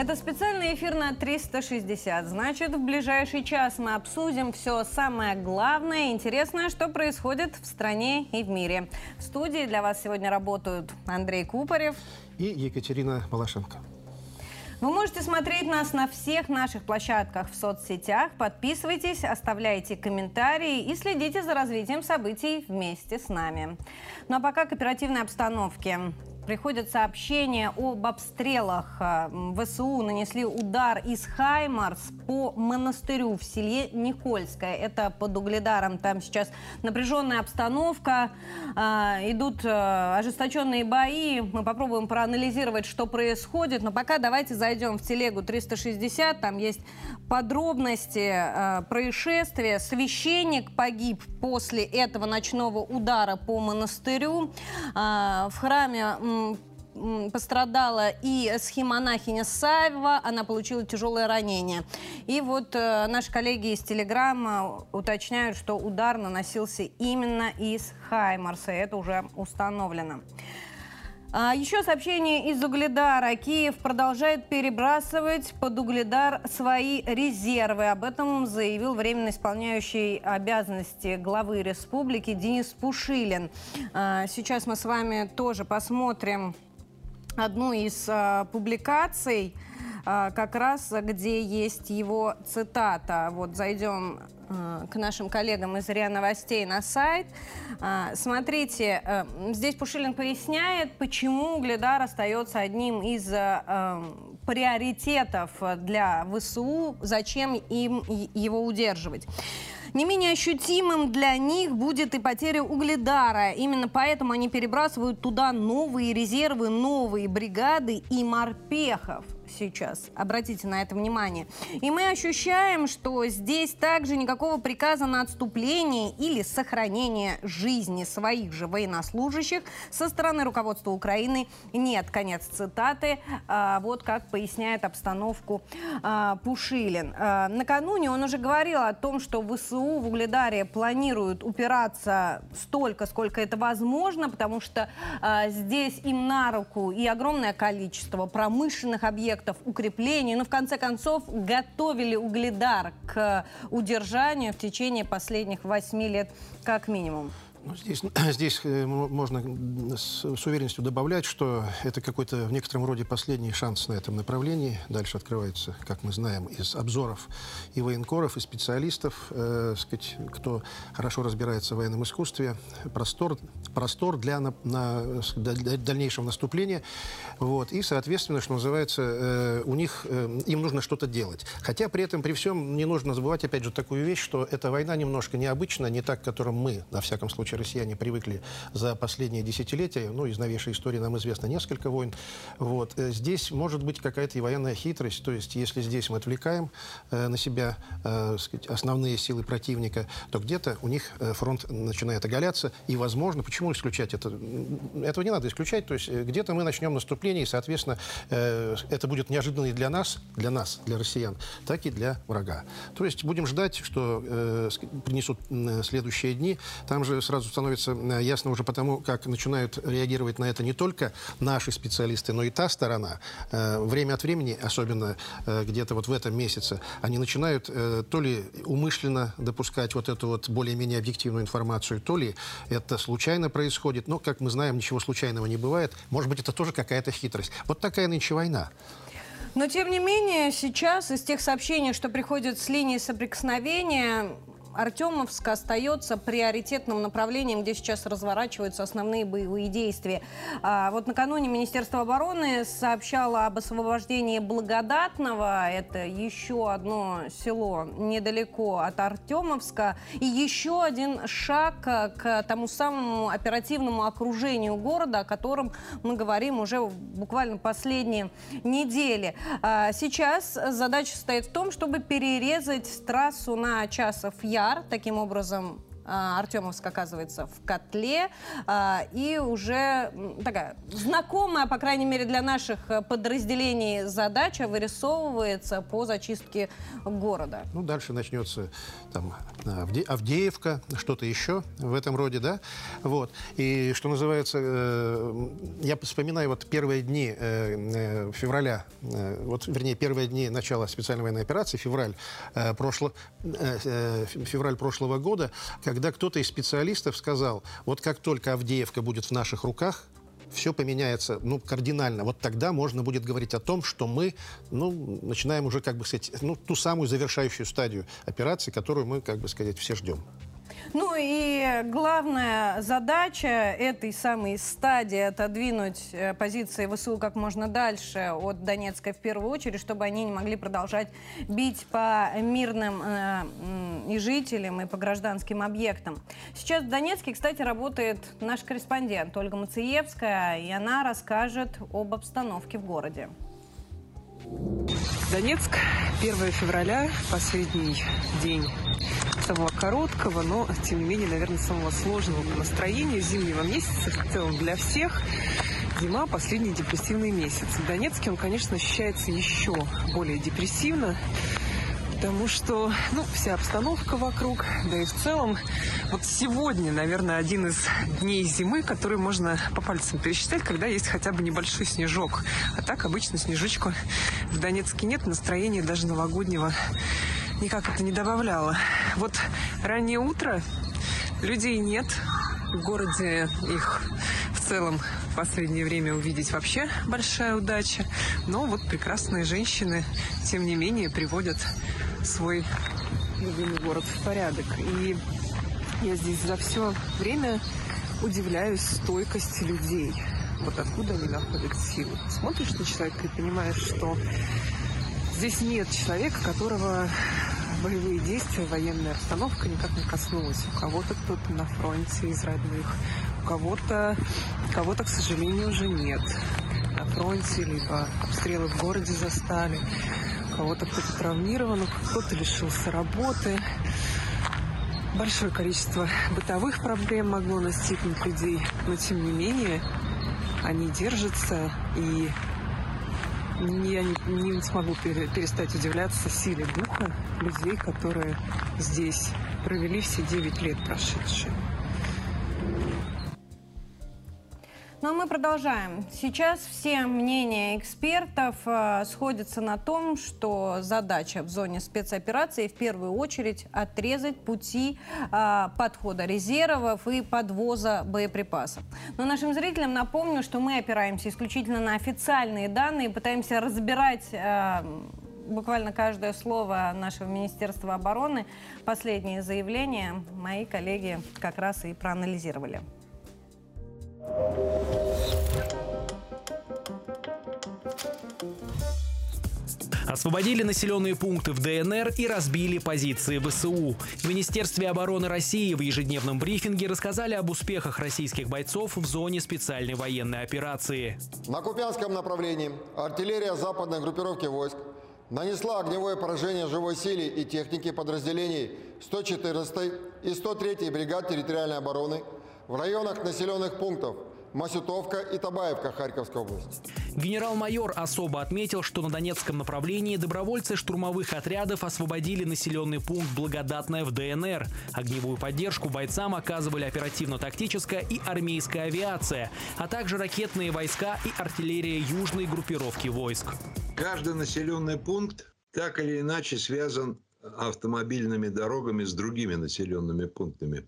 Это специальный эфир на 360. Значит, в ближайший час мы обсудим все самое главное и интересное, что происходит в стране и в мире. В студии для вас сегодня работают Андрей Купарев и Екатерина Малашенко. Вы можете смотреть нас на всех наших площадках в соцсетях. Подписывайтесь, оставляйте комментарии и следите за развитием событий вместе с нами. Ну а пока к оперативной обстановке приходят сообщения об обстрелах. Э, ВСУ нанесли удар из Хаймарс по монастырю в селе Никольское. Это под Угледаром. Там сейчас напряженная обстановка, э, идут э, ожесточенные бои. Мы попробуем проанализировать, что происходит. Но пока давайте зайдем в телегу 360. Там есть подробности происшествия. Священник погиб после этого ночного удара по монастырю. В храме пострадала и схемонахиня Саева, она получила тяжелое ранение. И вот э, наши коллеги из Телеграма уточняют, что удар наносился именно из Хаймарса, это уже установлено. А еще сообщение из Угледара. Киев продолжает перебрасывать под Угледар свои резервы. Об этом заявил временно исполняющий обязанности главы республики Денис Пушилин. А, сейчас мы с вами тоже посмотрим одну из а, публикаций, как раз где есть его цитата. Вот зайдем а, к нашим коллегам из РИА Новостей на сайт. А, смотрите, а, здесь Пушилин поясняет, почему Угледар остается одним из а, приоритетов для ВСУ, зачем им его удерживать. Не менее ощутимым для них будет и потеря угледара. Именно поэтому они перебрасывают туда новые резервы, новые бригады и морпехов сейчас. Обратите на это внимание. И мы ощущаем, что здесь также никакого приказа на отступление или сохранение жизни своих же военнослужащих со стороны руководства Украины нет. Конец цитаты. А, вот как поясняет обстановку а, Пушилин. А, накануне он уже говорил о том, что ВСУ в Угледаре планируют упираться столько, сколько это возможно, потому что здесь им на руку и огромное количество промышленных объектов, объектов укреплений, но в конце концов готовили Угледар к удержанию в течение последних восьми лет как минимум. Ну, здесь, здесь э, можно с, с уверенностью добавлять, что это какой-то в некотором роде последний шанс на этом направлении. Дальше открывается, как мы знаем, из обзоров и военкоров, и специалистов, э, сказать, кто хорошо разбирается в военном искусстве, простор, простор для, на, на, для дальнейшего наступления. Вот. И, соответственно, что называется, э, у них, э, им нужно что-то делать. Хотя при этом, при всем, не нужно забывать, опять же, такую вещь, что эта война немножко необычная, не так, к которым мы, на всяком случае, случае россияне привыкли за последние десятилетия, ну, из новейшей истории нам известно несколько войн, вот, э, здесь может быть какая-то и военная хитрость, то есть если здесь мы отвлекаем э, на себя э, сказать, основные силы противника, то где-то у них э, фронт начинает оголяться, и, возможно, почему исключать это? Этого не надо исключать, то есть э, где-то мы начнем наступление, и, соответственно, э, это будет неожиданно и для нас, для нас, для россиян, так и для врага. То есть будем ждать, что э, принесут следующие дни. Там же сразу сразу становится э, ясно уже потому, как начинают реагировать на это не только наши специалисты, но и та сторона. Э, время от времени, особенно э, где-то вот в этом месяце, они начинают то ли умышленно допускать вот эту вот более-менее объективную информацию, то ли это случайно происходит. Но, как мы знаем, ничего случайного не бывает. Может быть, это тоже какая-то хитрость. Вот такая нынче война. Но, тем не менее, сейчас из тех сообщений, что приходят с линии соприкосновения, Артемовск остается приоритетным направлением, где сейчас разворачиваются основные боевые действия. А, вот накануне Министерство обороны сообщало об освобождении Благодатного. Это еще одно село недалеко от Артемовска. И еще один шаг к тому самому оперативному окружению города, о котором мы говорим уже буквально последние недели. А, сейчас задача стоит в том, чтобы перерезать трассу на Часов Яр. Таким образом, Артемовск оказывается в котле. И уже такая знакомая, по крайней мере, для наших подразделений задача вырисовывается по зачистке города. Ну, дальше начнется там Авдеевка, что-то еще в этом роде, да? Вот. И что называется, э, я вспоминаю вот первые дни э, э, февраля, вот, вернее, первые дни начала специальной военной операции, февраль, прошло, февраль прошлого года, когда кто-то из специалистов сказал, вот как только Авдеевка будет в наших руках, все поменяется ну, кардинально. Вот тогда можно будет говорить о том, что мы ну, начинаем уже, как бы сказать, ну, ту самую завершающую стадию операции, которую мы, как бы сказать, все ждем. Ну и главная задача этой самой стадии отодвинуть э, позиции ВСУ как можно дальше от Донецка в первую очередь, чтобы они не могли продолжать бить по мирным э, и жителям, и по гражданским объектам. Сейчас в Донецке, кстати, работает наш корреспондент Ольга Мациевская, и она расскажет об обстановке в городе. Донецк, 1 февраля, последний день самого короткого, но, тем не менее, наверное, самого сложного настроения зимнего месяца в целом для всех. Зима – последний депрессивный месяц. В Донецке он, конечно, ощущается еще более депрессивно потому что, ну, вся обстановка вокруг, да и в целом, вот сегодня, наверное, один из дней зимы, который можно по пальцам пересчитать, когда есть хотя бы небольшой снежок. А так обычно снежочку в Донецке нет, настроения даже новогоднего никак это не добавляло. Вот раннее утро, людей нет, в городе их в целом последнее время увидеть вообще большая удача. Но вот прекрасные женщины, тем не менее, приводят свой любимый город в порядок. И я здесь за все время удивляюсь стойкости людей. Вот откуда они находят силу. Смотришь на человека и понимаешь, что здесь нет человека, которого боевые действия, военная обстановка никак не коснулась. У кого-то кто-то на фронте из родных, кого-то, кого-то, к сожалению, уже нет. На фронте, либо обстрелы в городе застали кого-то кто-то травмирован, кто-то лишился работы. Большое количество бытовых проблем могло настигнуть людей, но тем не менее они держатся, и я не, не смогу перестать удивляться силе духа людей, которые здесь провели все 9 лет прошедшие. Ну а мы продолжаем. Сейчас все мнения экспертов э, сходятся на том, что задача в зоне спецоперации в первую очередь отрезать пути э, подхода резервов и подвоза боеприпасов. Но нашим зрителям напомню, что мы опираемся исключительно на официальные данные, пытаемся разбирать э, буквально каждое слово нашего Министерства обороны. Последние заявления мои коллеги как раз и проанализировали. Освободили населенные пункты в ДНР и разбили позиции ВСУ. В Министерстве обороны России в ежедневном брифинге рассказали об успехах российских бойцов в зоне специальной военной операции. На Купянском направлении артиллерия западной группировки войск нанесла огневое поражение живой силе и техники подразделений 114 и 103 бригад территориальной обороны в районах населенных пунктов Масютовка и Табаевка Харьковской области. Генерал-майор особо отметил, что на Донецком направлении добровольцы штурмовых отрядов освободили населенный пункт Благодатное в ДНР. Огневую поддержку бойцам оказывали оперативно-тактическая и армейская авиация, а также ракетные войска и артиллерия южной группировки войск. Каждый населенный пункт так или иначе связан автомобильными дорогами с другими населенными пунктами.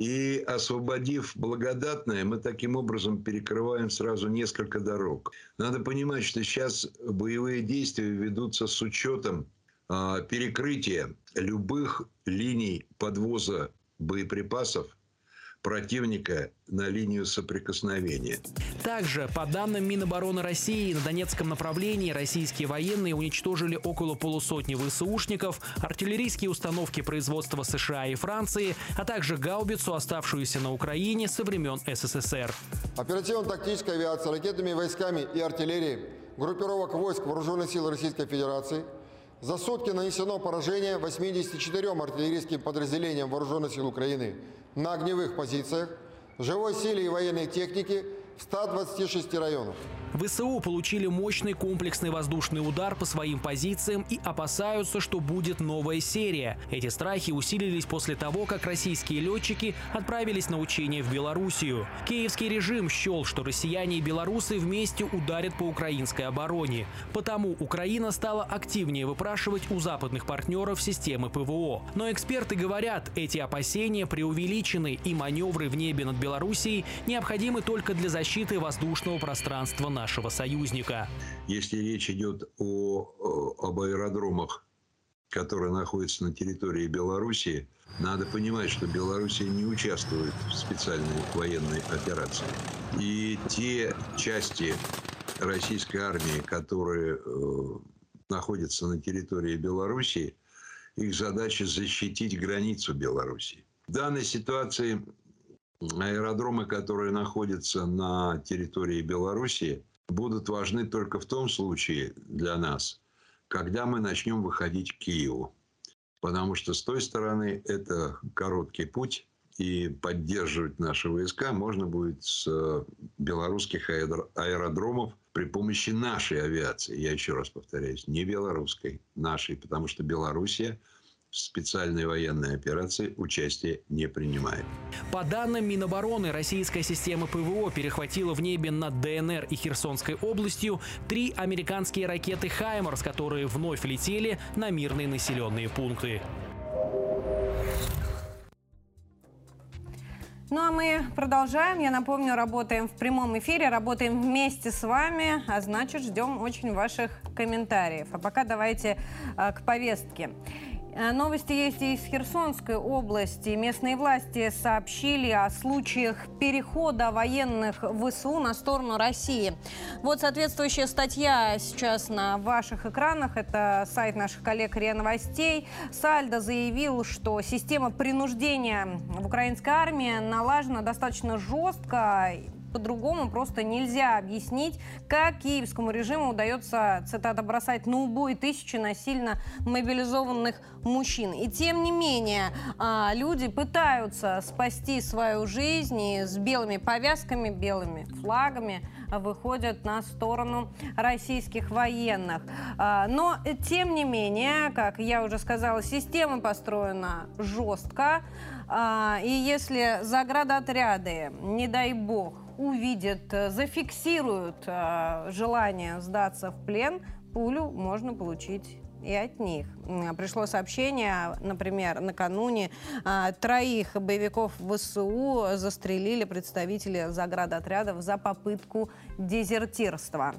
И освободив благодатное, мы таким образом перекрываем сразу несколько дорог. Надо понимать, что сейчас боевые действия ведутся с учетом э, перекрытия любых линий подвоза боеприпасов противника на линию соприкосновения. Также, по данным Минобороны России, на Донецком направлении российские военные уничтожили около полусотни ВСУшников, артиллерийские установки производства США и Франции, а также гаубицу, оставшуюся на Украине со времен СССР. Оперативно-тактическая авиация ракетными войсками и артиллерией группировок войск Вооруженных сил Российской Федерации за сутки нанесено поражение 84 артиллерийским подразделениям Вооруженных сил Украины на огневых позициях, живой силе и военной технике в 126 районах. ВСУ получили мощный комплексный воздушный удар по своим позициям и опасаются, что будет новая серия. Эти страхи усилились после того, как российские летчики отправились на учения в Белоруссию. Киевский режим счел, что россияне и белорусы вместе ударят по украинской обороне. Потому Украина стала активнее выпрашивать у западных партнеров системы ПВО. Но эксперты говорят, эти опасения преувеличены и маневры в небе над Белоруссией необходимы только для защиты воздушного пространства нашего союзника. Если речь идет о, об аэродромах, которые находятся на территории Белоруссии, надо понимать, что Белоруссия не участвует в специальной военной операции. И те части российской армии, которые э, находятся на территории Белоруссии, их задача защитить границу Белоруссии. В данной ситуации аэродромы, которые находятся на территории Белоруссии, будут важны только в том случае для нас, когда мы начнем выходить к Киеву. Потому что с той стороны это короткий путь, и поддерживать наши войска можно будет с э, белорусских аэродромов при помощи нашей авиации. Я еще раз повторяюсь, не белорусской, нашей, потому что Белоруссия – в специальной военной операции участие не принимает. По данным Минобороны, российская система ПВО перехватила в небе над ДНР и Херсонской областью три американские ракеты «Хаймарс», которые вновь летели на мирные населенные пункты. Ну а мы продолжаем. Я напомню, работаем в прямом эфире, работаем вместе с вами, а значит ждем очень ваших комментариев. А пока давайте э, к повестке. Э, новости есть и из Херсонской области. Местные власти сообщили о случаях перехода военных ВСУ на сторону России. Вот соответствующая статья сейчас на ваших экранах. Это сайт наших коллег РИА Новостей. Сальдо заявил, что система принуждения в украинской армии налажена достаточно жестко по-другому просто нельзя объяснить, как киевскому режиму удается, цитата, бросать на убой тысячи насильно мобилизованных мужчин. И тем не менее, а, люди пытаются спасти свою жизнь и с белыми повязками, белыми флагами выходят на сторону российских военных. А, но, тем не менее, как я уже сказала, система построена жестко. А, и если заградотряды, не дай бог, увидят, э, зафиксируют э, желание сдаться в плен, пулю можно получить и от них. Пришло сообщение, например, накануне э, троих боевиков ВСУ застрелили представители заградотрядов за попытку дезертирства.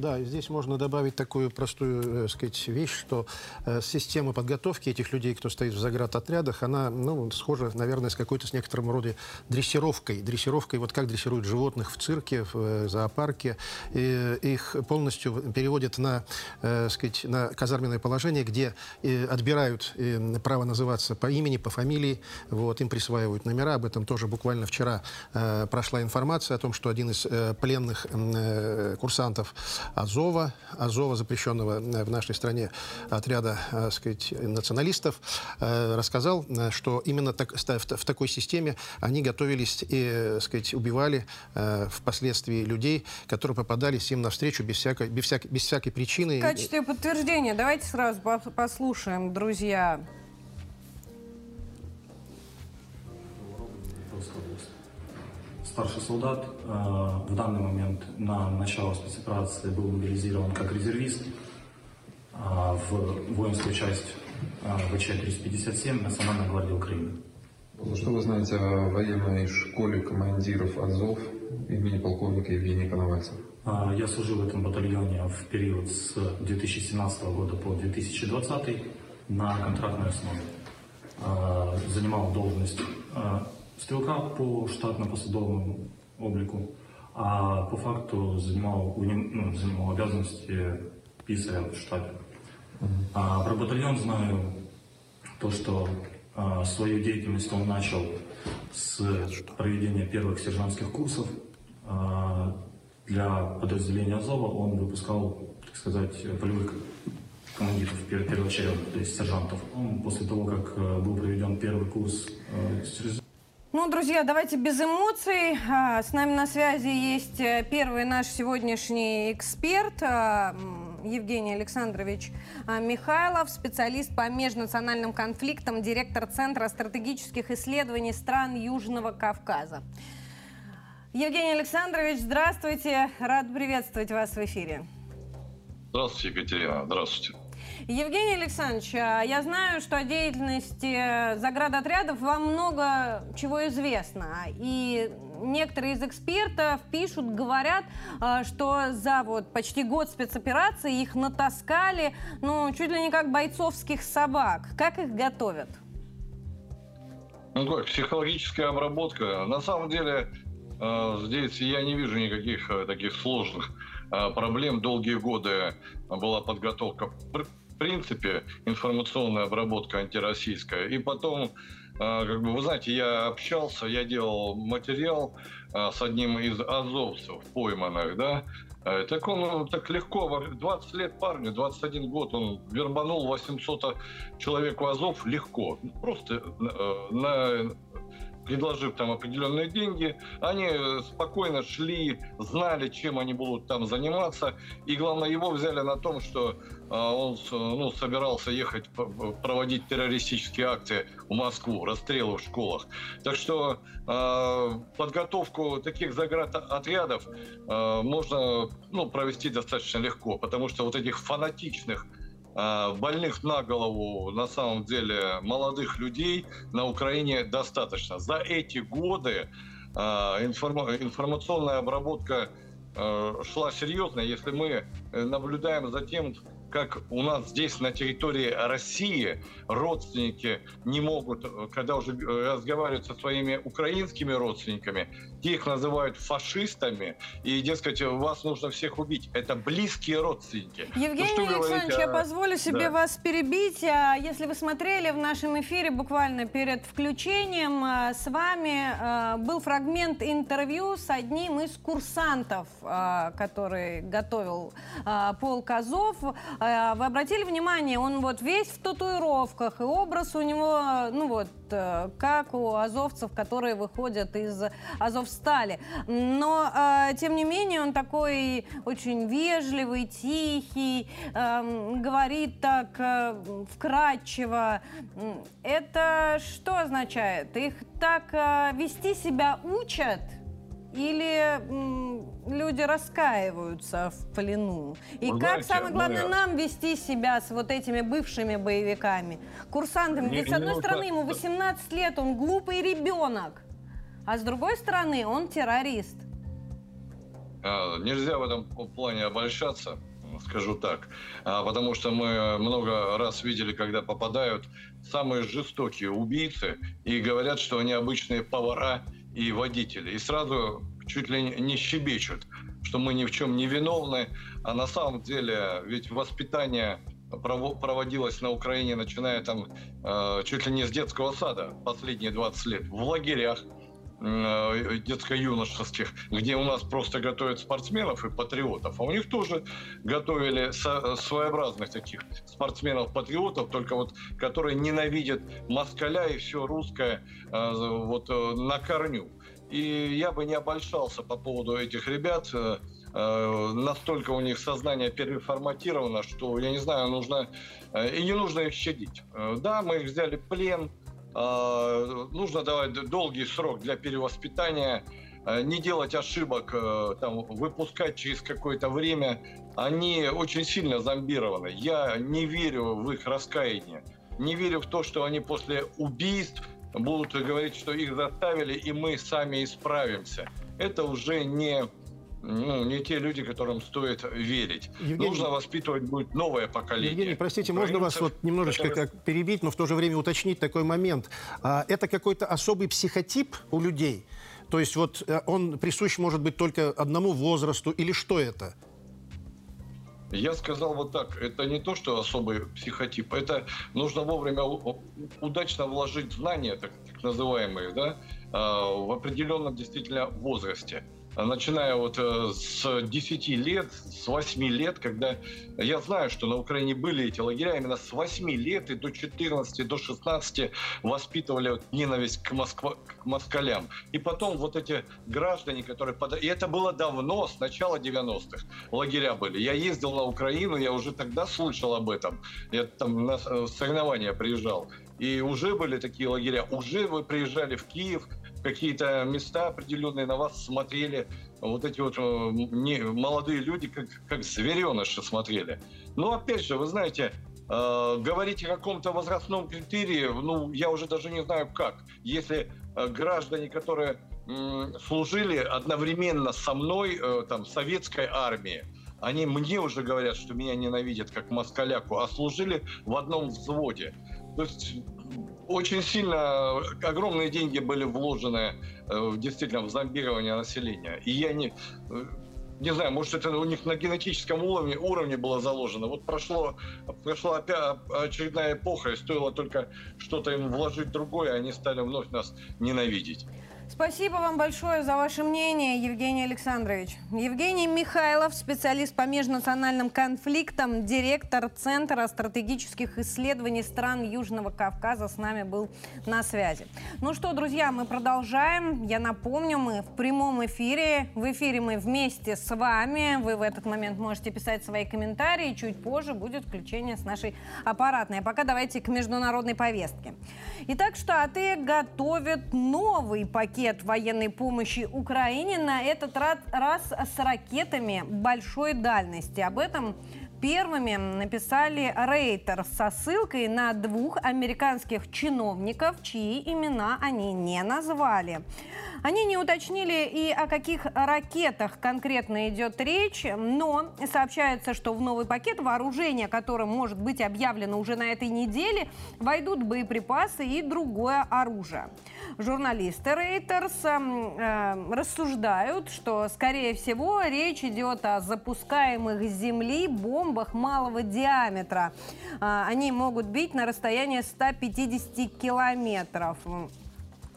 Да, здесь можно добавить такую простую, э, сказать, вещь, что э, система подготовки этих людей, кто стоит в заградотрядах, она, ну, схожа, наверное, с какой-то, с некоторым роде дрессировкой. Дрессировкой, вот как дрессируют животных в цирке, в э, зоопарке. И их полностью переводят на, э, сказать, на казарменное положение, где э, отбирают э, право называться по имени, по фамилии, вот, им присваивают номера. Об этом тоже буквально вчера э, прошла информация о том, что один из э, пленных э, курсантов Азова, Азова, запрещенного э, в нашей стране отряда, так э, сказать, националистов, э, рассказал, что именно так, в такой системе они готовились и, так сказать, убивали впоследствии людей, которые попадались им навстречу без всякой, без всякой, без всякой причины. В качестве подтверждения давайте сразу послушаем, друзья, старший солдат. Э, в данный момент на начало спецоперации был мобилизирован как резервист э, в воинскую часть э, ВЧ-357 Национальной гвардии Украины. Ну, что вы знаете о военной школе командиров Азов имени полковника Евгения Коновальцева? Я служил в этом батальоне в период с 2017 года по 2020 на контрактной основе. Занимал должность стрелка по штатно-посадовому облику, а по факту занимал, ну, занимал обязанности писаря в штабе. А про батальон знаю то, что а, свою деятельность он начал с проведения первых сержантских курсов. А, для подразделения Азова он выпускал, так сказать, полевых командиров первоочередных, то есть сержантов. После того, как был проведен первый курс ну, друзья, давайте без эмоций. А, с нами на связи есть э, первый наш сегодняшний эксперт а, Евгений Александрович а, Михайлов, специалист по межнациональным конфликтам, директор Центра стратегических исследований стран Южного Кавказа. Евгений Александрович, здравствуйте. Рад приветствовать вас в эфире. Здравствуйте, Екатерина. Здравствуйте. Евгений Александрович, а я знаю, что о деятельности заградотрядов вам много чего известно. И некоторые из экспертов пишут, говорят, а, что за вот почти год спецоперации их натаскали, ну, чуть ли не как бойцовских собак. Как их готовят? Ну, как, психологическая обработка. На самом деле, а, здесь я не вижу никаких э, таких сложных проблем. Долгие годы была подготовка принципе информационная обработка антироссийская. И потом, а, как бы, вы знаете, я общался, я делал материал а, с одним из азовцев пойманных, да, а, так он ну, так легко, 20 лет парню, 21 год, он вербанул 800 человек в Азов легко. Просто э, на предложив там определенные деньги, они спокойно шли, знали, чем они будут там заниматься. И главное, его взяли на том, что а, он ну, собирался ехать проводить террористические акции в Москву, расстрелы в школах. Так что э, подготовку таких заградотрядов э, можно ну, провести достаточно легко, потому что вот этих фанатичных больных на голову, на самом деле, молодых людей на Украине достаточно. За эти годы а, информационная обработка а, шла серьезно. Если мы наблюдаем за тем, как у нас здесь на территории России родственники не могут, когда уже разговаривают со своими украинскими родственниками, те их называют фашистами, и, дескать, вас нужно всех убить. Это близкие родственники. Евгений ну, Александрович, я позволю себе да. вас перебить. А если вы смотрели в нашем эфире буквально перед включением, а, с вами а, был фрагмент интервью с одним из курсантов, который готовил полк Азов. Вы обратили внимание, он вот весь в татуировках, и образ у него, ну вот, э, как у азовцев, которые выходят из Азов стали. Но, э, тем не менее, он такой очень вежливый, тихий, э, говорит так э, вкрадчиво. Это что означает? Их так э, вести себя учат? Или люди раскаиваются в плену? И Вы как, знаете, самое главное, мы... нам вести себя с вот этими бывшими боевиками, курсантами? Ведь, с одной стороны, ему 18 лет, он глупый ребенок. А с другой стороны, он террорист. А, нельзя в этом плане обольщаться, скажу так. А, потому что мы много раз видели, когда попадают самые жестокие убийцы и говорят, что они обычные повара и водители. И сразу чуть ли не щебечут, что мы ни в чем не виновны. А на самом деле ведь воспитание проводилось на Украине, начиная там э, чуть ли не с детского сада последние 20 лет, в лагерях, детско-юношеских, где у нас просто готовят спортсменов и патриотов, а у них тоже готовили своеобразных таких спортсменов-патриотов, только вот которые ненавидят москаля и все русское э, вот э, на корню. И я бы не обольщался по поводу этих ребят, настолько у них сознание переформатировано, что, я не знаю, нужно... И не нужно их щадить. Да, мы их взяли в плен, нужно давать долгий срок для перевоспитания, а, не делать ошибок, э, там, выпускать через какое-то время. Они очень сильно зомбированы. Я не верю в их раскаяние. Не верю в то, что они после убийств будут говорить, что их заставили, и мы сами исправимся. Это уже не ну, не те люди, которым стоит верить. Евгений, Нужно воспитывать будет новое поколение. Евгений, простите, можно вас вот немножечко которые... как перебить, но в то же время уточнить такой момент. А, это какой-то особый психотип у людей? То есть вот э, он присущ, может быть, только одному возрасту или что это? Я сказал вот так, это не то, что особый психотип, это нужно вовремя удачно вложить знания, так, так называемые, да, а, в определенном действительно возрасте. Начиная вот э, с 10 лет, с 8 лет, когда я знаю, что на Украине были эти лагеря, именно с 8 лет и до 14, до 16 воспитывали ненависть к, Москва, к москалям. И потом вот эти граждане, которые... Под... И это было давно, с начала 90-х лагеря были. Я ездил на Украину, я уже тогда слышал об этом. Я там на э, соревнования приезжал. И уже были такие лагеря. Уже вы приезжали в Киев, какие-то места определенные на вас смотрели. Вот эти вот э, не, молодые люди, как, как звереныши смотрели. Но опять же, вы знаете, э, говорить о каком-то возрастном критерии, ну, я уже даже не знаю как. Если э, граждане, которые э, служили одновременно со мной, э, там, советской армии, они мне уже говорят, что меня ненавидят как москаляку, а служили в одном взводе. То есть очень сильно огромные деньги были вложены э, действительно в зомбирование населения. И я не, э, не знаю, может это у них на генетическом уровне, уровне было заложено. Вот прошло, прошла опять очередная эпоха, и стоило только что-то им вложить другое, они стали вновь нас ненавидеть. Спасибо вам большое за ваше мнение, Евгений Александрович. Евгений Михайлов, специалист по межнациональным конфликтам, директор Центра стратегических исследований стран Южного Кавказа с нами был на связи. Ну что, друзья, мы продолжаем. Я напомню, мы в прямом эфире. В эфире мы вместе с вами. Вы в этот момент можете писать свои комментарии. Чуть позже будет включение с нашей аппаратной. А пока давайте к международной повестке. Итак, Штаты готовят новый пакет пакет военной помощи Украине, на этот раз с ракетами большой дальности. Об этом первыми написали Рейтер со ссылкой на двух американских чиновников, чьи имена они не назвали. Они не уточнили и о каких ракетах конкретно идет речь, но сообщается, что в новый пакет вооружения, которое может быть объявлено уже на этой неделе, войдут боеприпасы и другое оружие. Журналисты Reuters э, рассуждают, что, скорее всего, речь идет о запускаемых с Земли бомбах малого диаметра. Э, они могут бить на расстояние 150 километров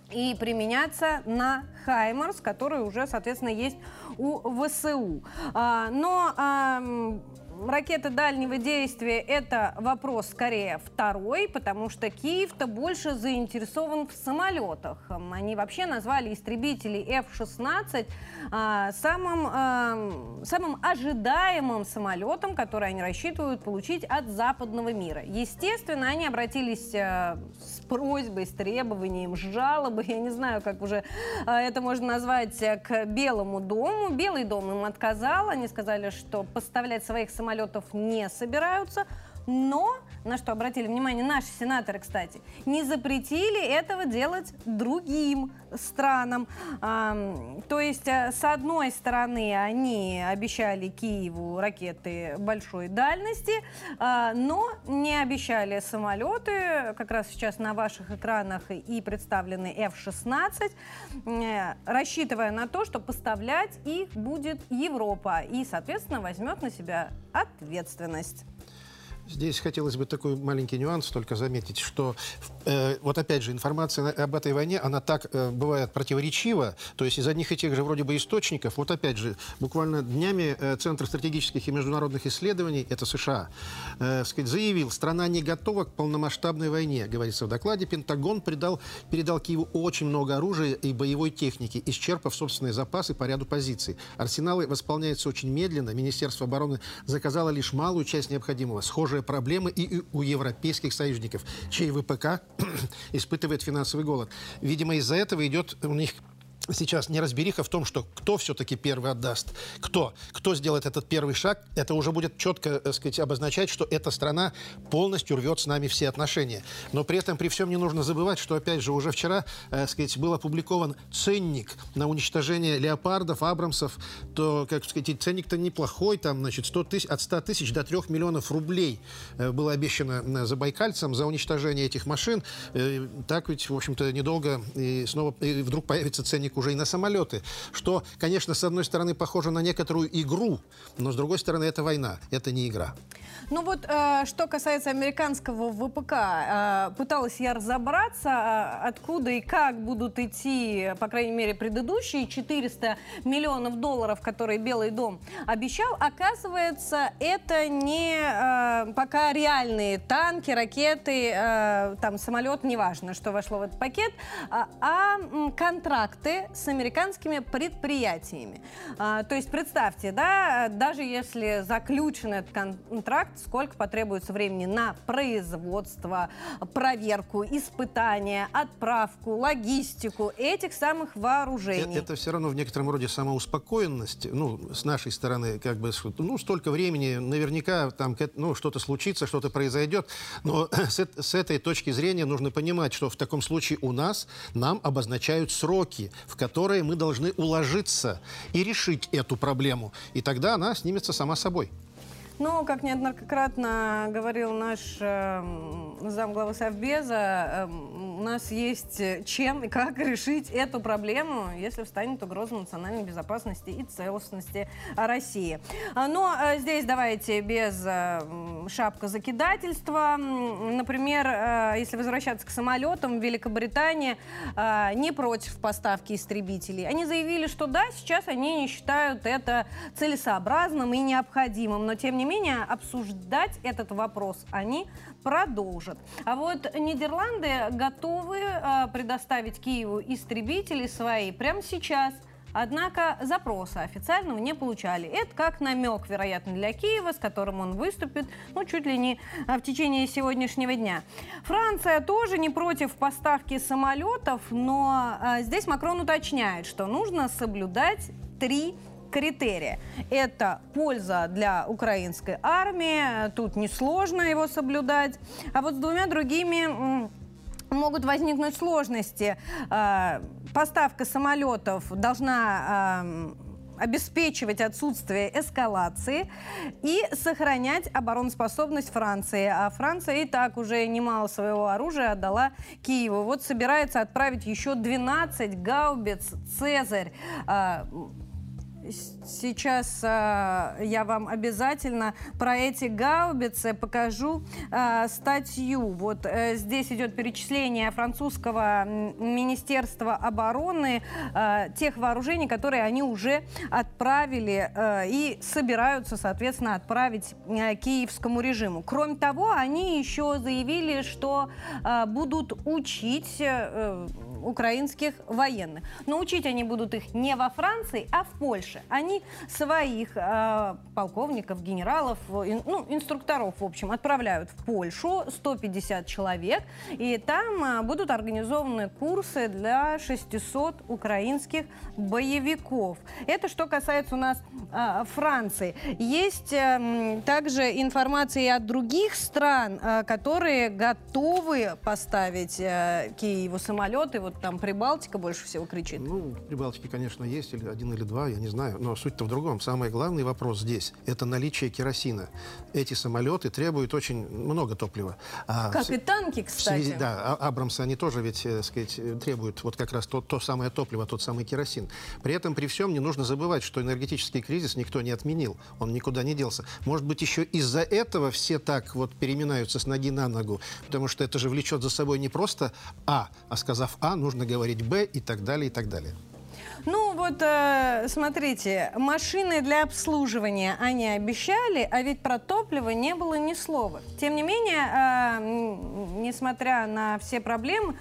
и применяться на Хаймарс, который уже, соответственно, есть у ВСУ. А, но ракеты дальнего действия – это вопрос скорее второй, потому что Киев-то больше заинтересован в самолетах. Они вообще назвали истребители F-16 а, самым, а, самым ожидаемым самолетом, который они рассчитывают получить от западного мира. Естественно, они обратились а, с просьбой, с требованием, с жалобой, я не знаю, как уже это можно назвать, к Белому дому. Белый дом им отказал, они сказали, что поставлять своих самолетов самолетов не собираются. Но, на что обратили внимание наши сенаторы, кстати, не запретили этого делать другим странам. То есть, э, с одной стороны, они обещали Киеву ракеты большой дальности, а, но не обещали самолеты. Как раз сейчас на ваших экранах и представлены F-16, э, рассчитывая на то, что поставлять их будет Европа и, соответственно, возьмет на себя ответственность. Здесь хотелось бы такой маленький нюанс только заметить, что э, вот опять же информация об этой войне, она так э, бывает противоречива, то есть из одних и тех же вроде бы источников, вот опять же, буквально днями э, Центр стратегических и международных исследований, это США, э, сказать, заявил, страна не готова к полномасштабной войне, говорится в докладе, Пентагон придал, передал Киеву очень много оружия и боевой техники, исчерпав собственные запасы по ряду позиций. Арсеналы восполняются очень медленно, Министерство обороны заказало лишь малую часть необходимого, похожие проблемы и у европейских союзников, чей ВПК испытывает финансовый голод. Видимо, из-за этого идет у них сейчас неразбериха в том, что кто все-таки первый отдаст, кто, кто сделает этот первый шаг, это уже будет четко, так э, сказать, обозначать, что эта страна полностью рвет с нами все отношения. Но при этом, при всем не нужно забывать, что, опять же, уже вчера, так э, сказать, был опубликован ценник на уничтожение леопардов, абрамсов, то, как сказать, ценник-то неплохой, там, значит, 100 тысяч, от 100 тысяч до 3 миллионов рублей э, было обещано забайкальцам за уничтожение этих машин. Так ведь, в общем-то, недолго и снова и вдруг появится ценник денег уже и на самолеты, что, конечно, с одной стороны, похоже на некоторую игру, но с другой стороны, это война, это не игра. Ну вот, э, что касается американского ВПК, э, пыталась я разобраться, э, откуда и как будут идти, по крайней мере, предыдущие 400 миллионов долларов, которые Белый дом обещал. Оказывается, это не э, пока реальные танки, ракеты, э, там самолет, неважно, что вошло в этот пакет, а, а м, с американскими предприятиями. А, то есть представьте, да, даже если заключен этот контракт, сколько потребуется времени на производство, проверку, испытания, отправку, логистику этих самых вооружений. Э, Это все равно в некотором роде самоуспокоенность, ну, с нашей стороны, как бы, ну, столько времени, наверняка там, ну, что-то случится, что-то произойдет, но с, с этой точки зрения нужно понимать, что в таком случае у нас, нам обозначают сроки, в которые мы должны уложиться и решить эту проблему, и тогда она снимется сама собой. Ну, как неоднократно говорил наш э, замглавы Совбеза, э, у нас есть э, чем и как решить эту проблему, если встанет угроза национальной безопасности и целостности России. А, Но э, здесь давайте без э, м, шапкозакидательства. М, Например, э, если возвращаться к самолетам, Великобритания э, не против поставки истребителей. Они заявили, что да, сейчас они не считают это целесообразным и необходимым, но тем не менее обсуждать этот вопрос они продолжат. А вот Нидерланды готовы э, предоставить Киеву истребители свои прямо сейчас. Однако запроса официального не получали. Это как намек, вероятно, для Киева, с которым он выступит, ну, чуть ли не а, в течение сегодняшнего дня. Франция тоже не против поставки самолетов, но а, здесь Макрон уточняет, что нужно соблюдать три критерия. Это польза для украинской армии, тут несложно его соблюдать. А вот с двумя другими могут возникнуть сложности. Э, Поставка самолетов должна обеспечивать отсутствие эскалации и сохранять обороноспособность Франции. А Франция и так уже немало своего оружия отдала Киеву. Вот собирается отправить еще 12 гаубиц «Цезарь». Сейчас а, я вам обязательно про эти гаубицы покажу а, статью. Вот э, здесь идет перечисление французского Министерства обороны а, тех вооружений, которые они уже отправили э, и собираются, соответственно, отправить э, киевскому режиму. Кроме того, они еще заявили, что а, будут учить э, украинских военных. Но учить они будут их не во Франции, а в Польше. Они своих э, полковников, генералов, ин- ну, инструкторов, в общем, отправляют в Польшу, 150 человек, и там э, будут организованы курсы для 600 украинских боевиков. Это что касается у нас э, Франции. Есть э, также информация и от других стран, э, которые готовы поставить э, Киеву самолеты. Вот там Прибалтика больше всего кричит. Ну, в Прибалтике, конечно, есть или один или два, я не знаю. Но суть-то в другом. Самый главный вопрос здесь – это наличие керосина. Эти самолеты требуют очень много топлива. А Как в- и танки, в связи- кстати. да, а- Абрамсы, они тоже ведь, э, сказать, э, требуют вот как раз то, то самое топливо, тот самый керосин. При этом, при всем, не нужно забывать, что энергетический кризис никто не отменил. Он никуда не делся. Может быть, еще из-за этого все так вот переминаются с ноги на ногу, потому что это же влечет за собой не просто А, а сказав А, нужно говорить Б и так далее, и так далее. Ну вот, э, смотрите, машины для обслуживания они обещали, а ведь про топливо не было ни слова. Тем не менее, э, несмотря на все проблемы,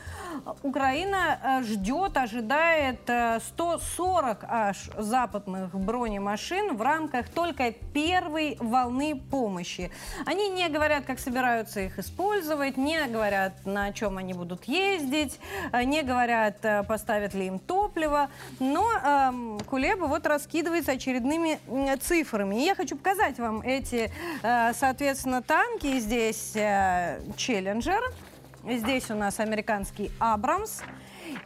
Украина э, ждет, ожидает э, 140 аж западных бронемашин в рамках только первой волны помощи. Они не говорят, как собираются их использовать, не говорят, на чем они будут ездить, э, не говорят, э, поставят ли им топливо, но эм, Кулеба вот раскидывается очередными цифрами. И я хочу показать вам эти, э, соответственно, танки. Здесь э, Челленджер, здесь у нас американский Абрамс.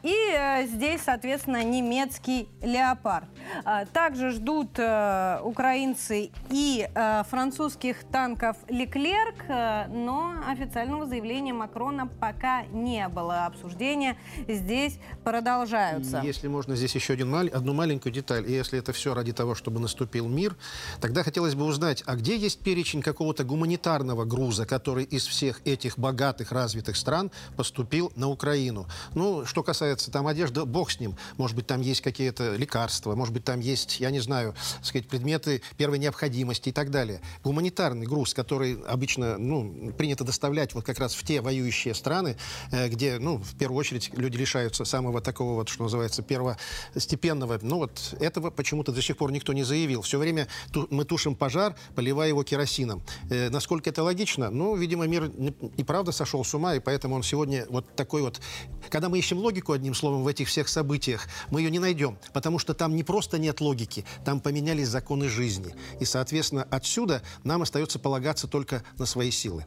И э, здесь, соответственно, немецкий «Леопард». А, также ждут э, украинцы и э, французских танков «Леклерк», э, но официального заявления Макрона пока не было. Обсуждения здесь продолжаются. Если можно здесь еще один, одну маленькую деталь, и если это все ради того, чтобы наступил мир, тогда хотелось бы узнать, а где есть перечень какого-то гуманитарного груза, который из всех этих богатых, развитых стран поступил на Украину? Ну, что касается там одежды, бог с ним. Может быть, там есть какие-то лекарства, может быть, там есть, я не знаю, сказать, предметы первой необходимости и так далее. Гуманитарный груз, который обычно ну, принято доставлять вот как раз в те воюющие страны, э, где, ну, в первую очередь, люди лишаются самого такого вот, что называется, первостепенного. Ну, вот этого почему-то до сих пор никто не заявил. Все время ту мы тушим пожар, поливая его керосином. Э, насколько это логично? Ну, видимо, мир и правда сошел с ума, и поэтому он сегодня вот такой вот... Когда мы ищем логику, одним словом, в этих всех событиях, мы ее не найдем, потому что там не просто нет логики, там поменялись законы жизни. И, соответственно, отсюда нам остается полагаться только на свои силы.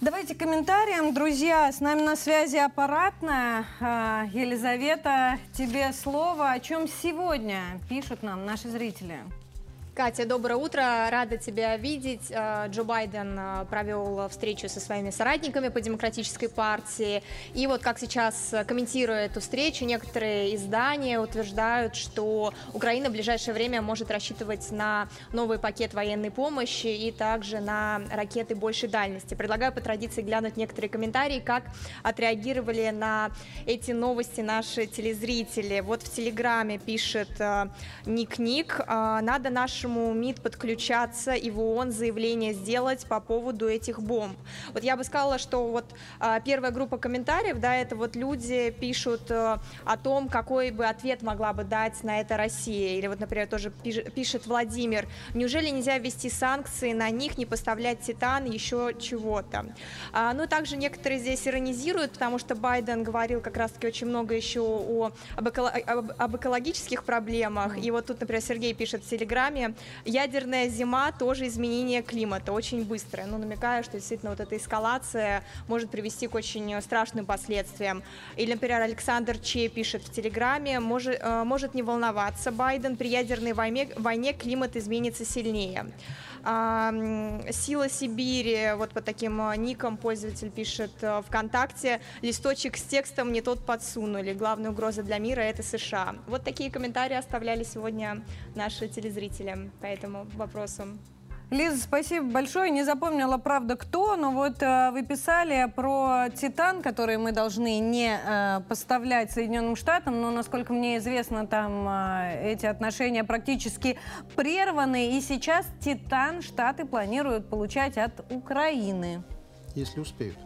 Давайте комментариям. Друзья, с нами на связи аппаратная. А, Елизавета, тебе слово. О чем сегодня пишут нам наши зрители? Катя, доброе утро. Рада тебя видеть. Э, Джо Байден э, провел встречу со своими соратниками по Демократической партии. И вот как сейчас, э, комментируя эту встречу, некоторые издания утверждают, что Украина в ближайшее время может рассчитывать на новый пакет военной помощи и также на ракеты большей дальности. Предлагаю по традиции глянуть некоторые комментарии, как отреагировали на эти новости наши телезрители. Вот в Телеграме пишет Ник-Ник, надо наш нашему МИД подключаться и в ООН заявление сделать по поводу этих бомб. Вот я бы сказала, что вот а, первая группа комментариев, да, это вот люди пишут а, о том, какой бы ответ могла бы дать на это Россия. Или вот, например, тоже пишет Владимир, неужели нельзя ввести санкции на них, не поставлять титан, еще чего-то. А, ну, также некоторые здесь иронизируют, потому что Байден говорил как раз-таки очень много еще о, об, эко, об, об экологических проблемах. И вот тут, например, Сергей пишет в Телеграме, ядерная зима тоже изменение климата, очень быстрое. Ну, намекая, что действительно вот эта эскалация может привести к очень страшным последствиям. Или, например, Александр Че пишет в Телеграме, может, э, может не волноваться Байден, при ядерной войне, войне климат изменится сильнее. Сила Сибири, вот по таким э, никам пользователь пишет э, ВКонтакте, листочек с текстом не тот подсунули, главная угроза для мира это США. Вот такие комментарии оставляли сегодня наши телезрители по этому вопросу. Лиза, спасибо большое. Не запомнила, правда, кто, но вот э, вы писали про «Титан», который мы должны не э, поставлять Соединенным Штатам, но, насколько мне известно, там э, эти отношения практически прерваны, и сейчас «Титан» Штаты планируют получать от Украины. Если успеют.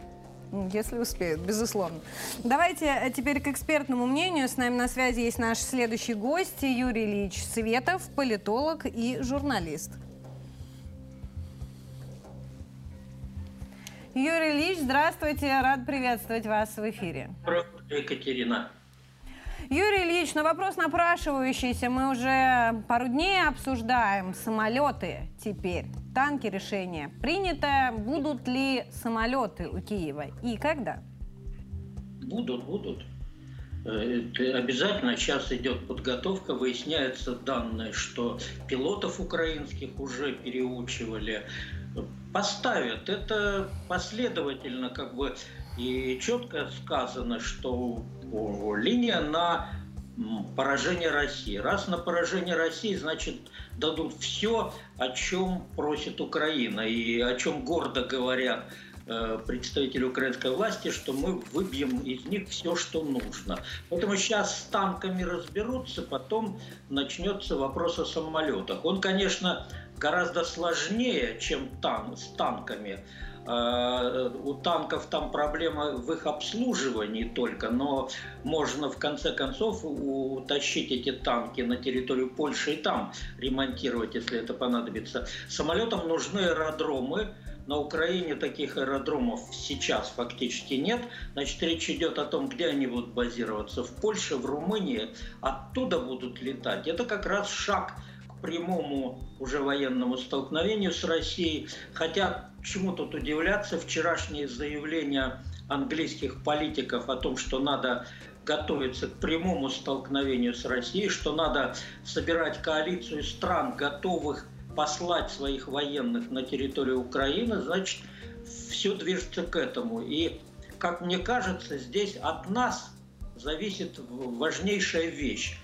Если успеют, безусловно. Давайте э, теперь к экспертному мнению. С нами на связи есть наш следующий гость Юрий Ильич Светов, политолог и журналист. Юрий Ильич, здравствуйте. Рад приветствовать вас в эфире. Здравствуйте, Екатерина. Юрий Ильич, на вопрос напрашивающийся мы уже пару дней обсуждаем. Самолеты теперь. Танки решение принято. Будут ли самолеты у Киева и когда? Будут, будут. Э, обязательно сейчас идет подготовка, выясняются данные, что пилотов украинских уже переучивали, поставят. Это последовательно как бы и четко сказано, что линия на поражение России. Раз на поражение России, значит, дадут все, о чем просит Украина и о чем гордо говорят э, представители украинской власти, что мы выбьем из них все, что нужно. Поэтому сейчас с танками разберутся, потом начнется вопрос о самолетах. Он, конечно, гораздо сложнее, чем тан с танками. Э, у танков там проблема в их обслуживании только, но можно в конце концов утащить эти танки на территорию Польши и там ремонтировать, если это понадобится. Самолетам нужны аэродромы, на Украине таких аэродромов сейчас фактически нет. Значит, речь идет о том, где они будут базироваться. В Польше, в Румынии. Оттуда будут летать. Это как раз шаг прямому уже военному столкновению с Россией. Хотя, чему тут удивляться, вчерашние заявления английских политиков о том, что надо готовиться к прямому столкновению с Россией, что надо собирать коалицию стран, готовых послать своих военных на территорию Украины, значит, все движется к этому. И, как мне кажется, здесь от нас зависит важнейшая вещь.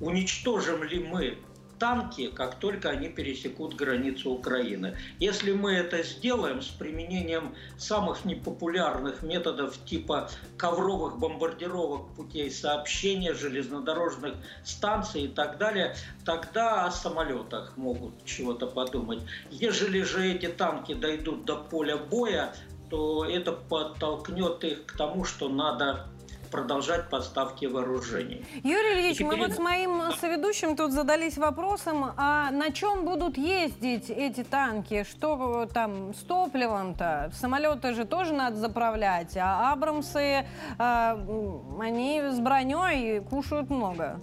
Уничтожим ли мы танки, как только они пересекут границу Украины. Если мы это сделаем с применением самых непопулярных методов типа ковровых бомбардировок путей сообщения, железнодорожных станций и так далее, тогда о самолетах могут чего-то подумать. Ежели же эти танки дойдут до поля боя, то это подтолкнет их к тому, что надо продолжать поставки вооружений. Юрий Ильич, теперь... мы вот с моим соведущим тут задались вопросом, а на чем будут ездить эти танки? Что там с топливом-то? Самолеты же тоже надо заправлять, а Абрамсы, а, они с броней кушают много.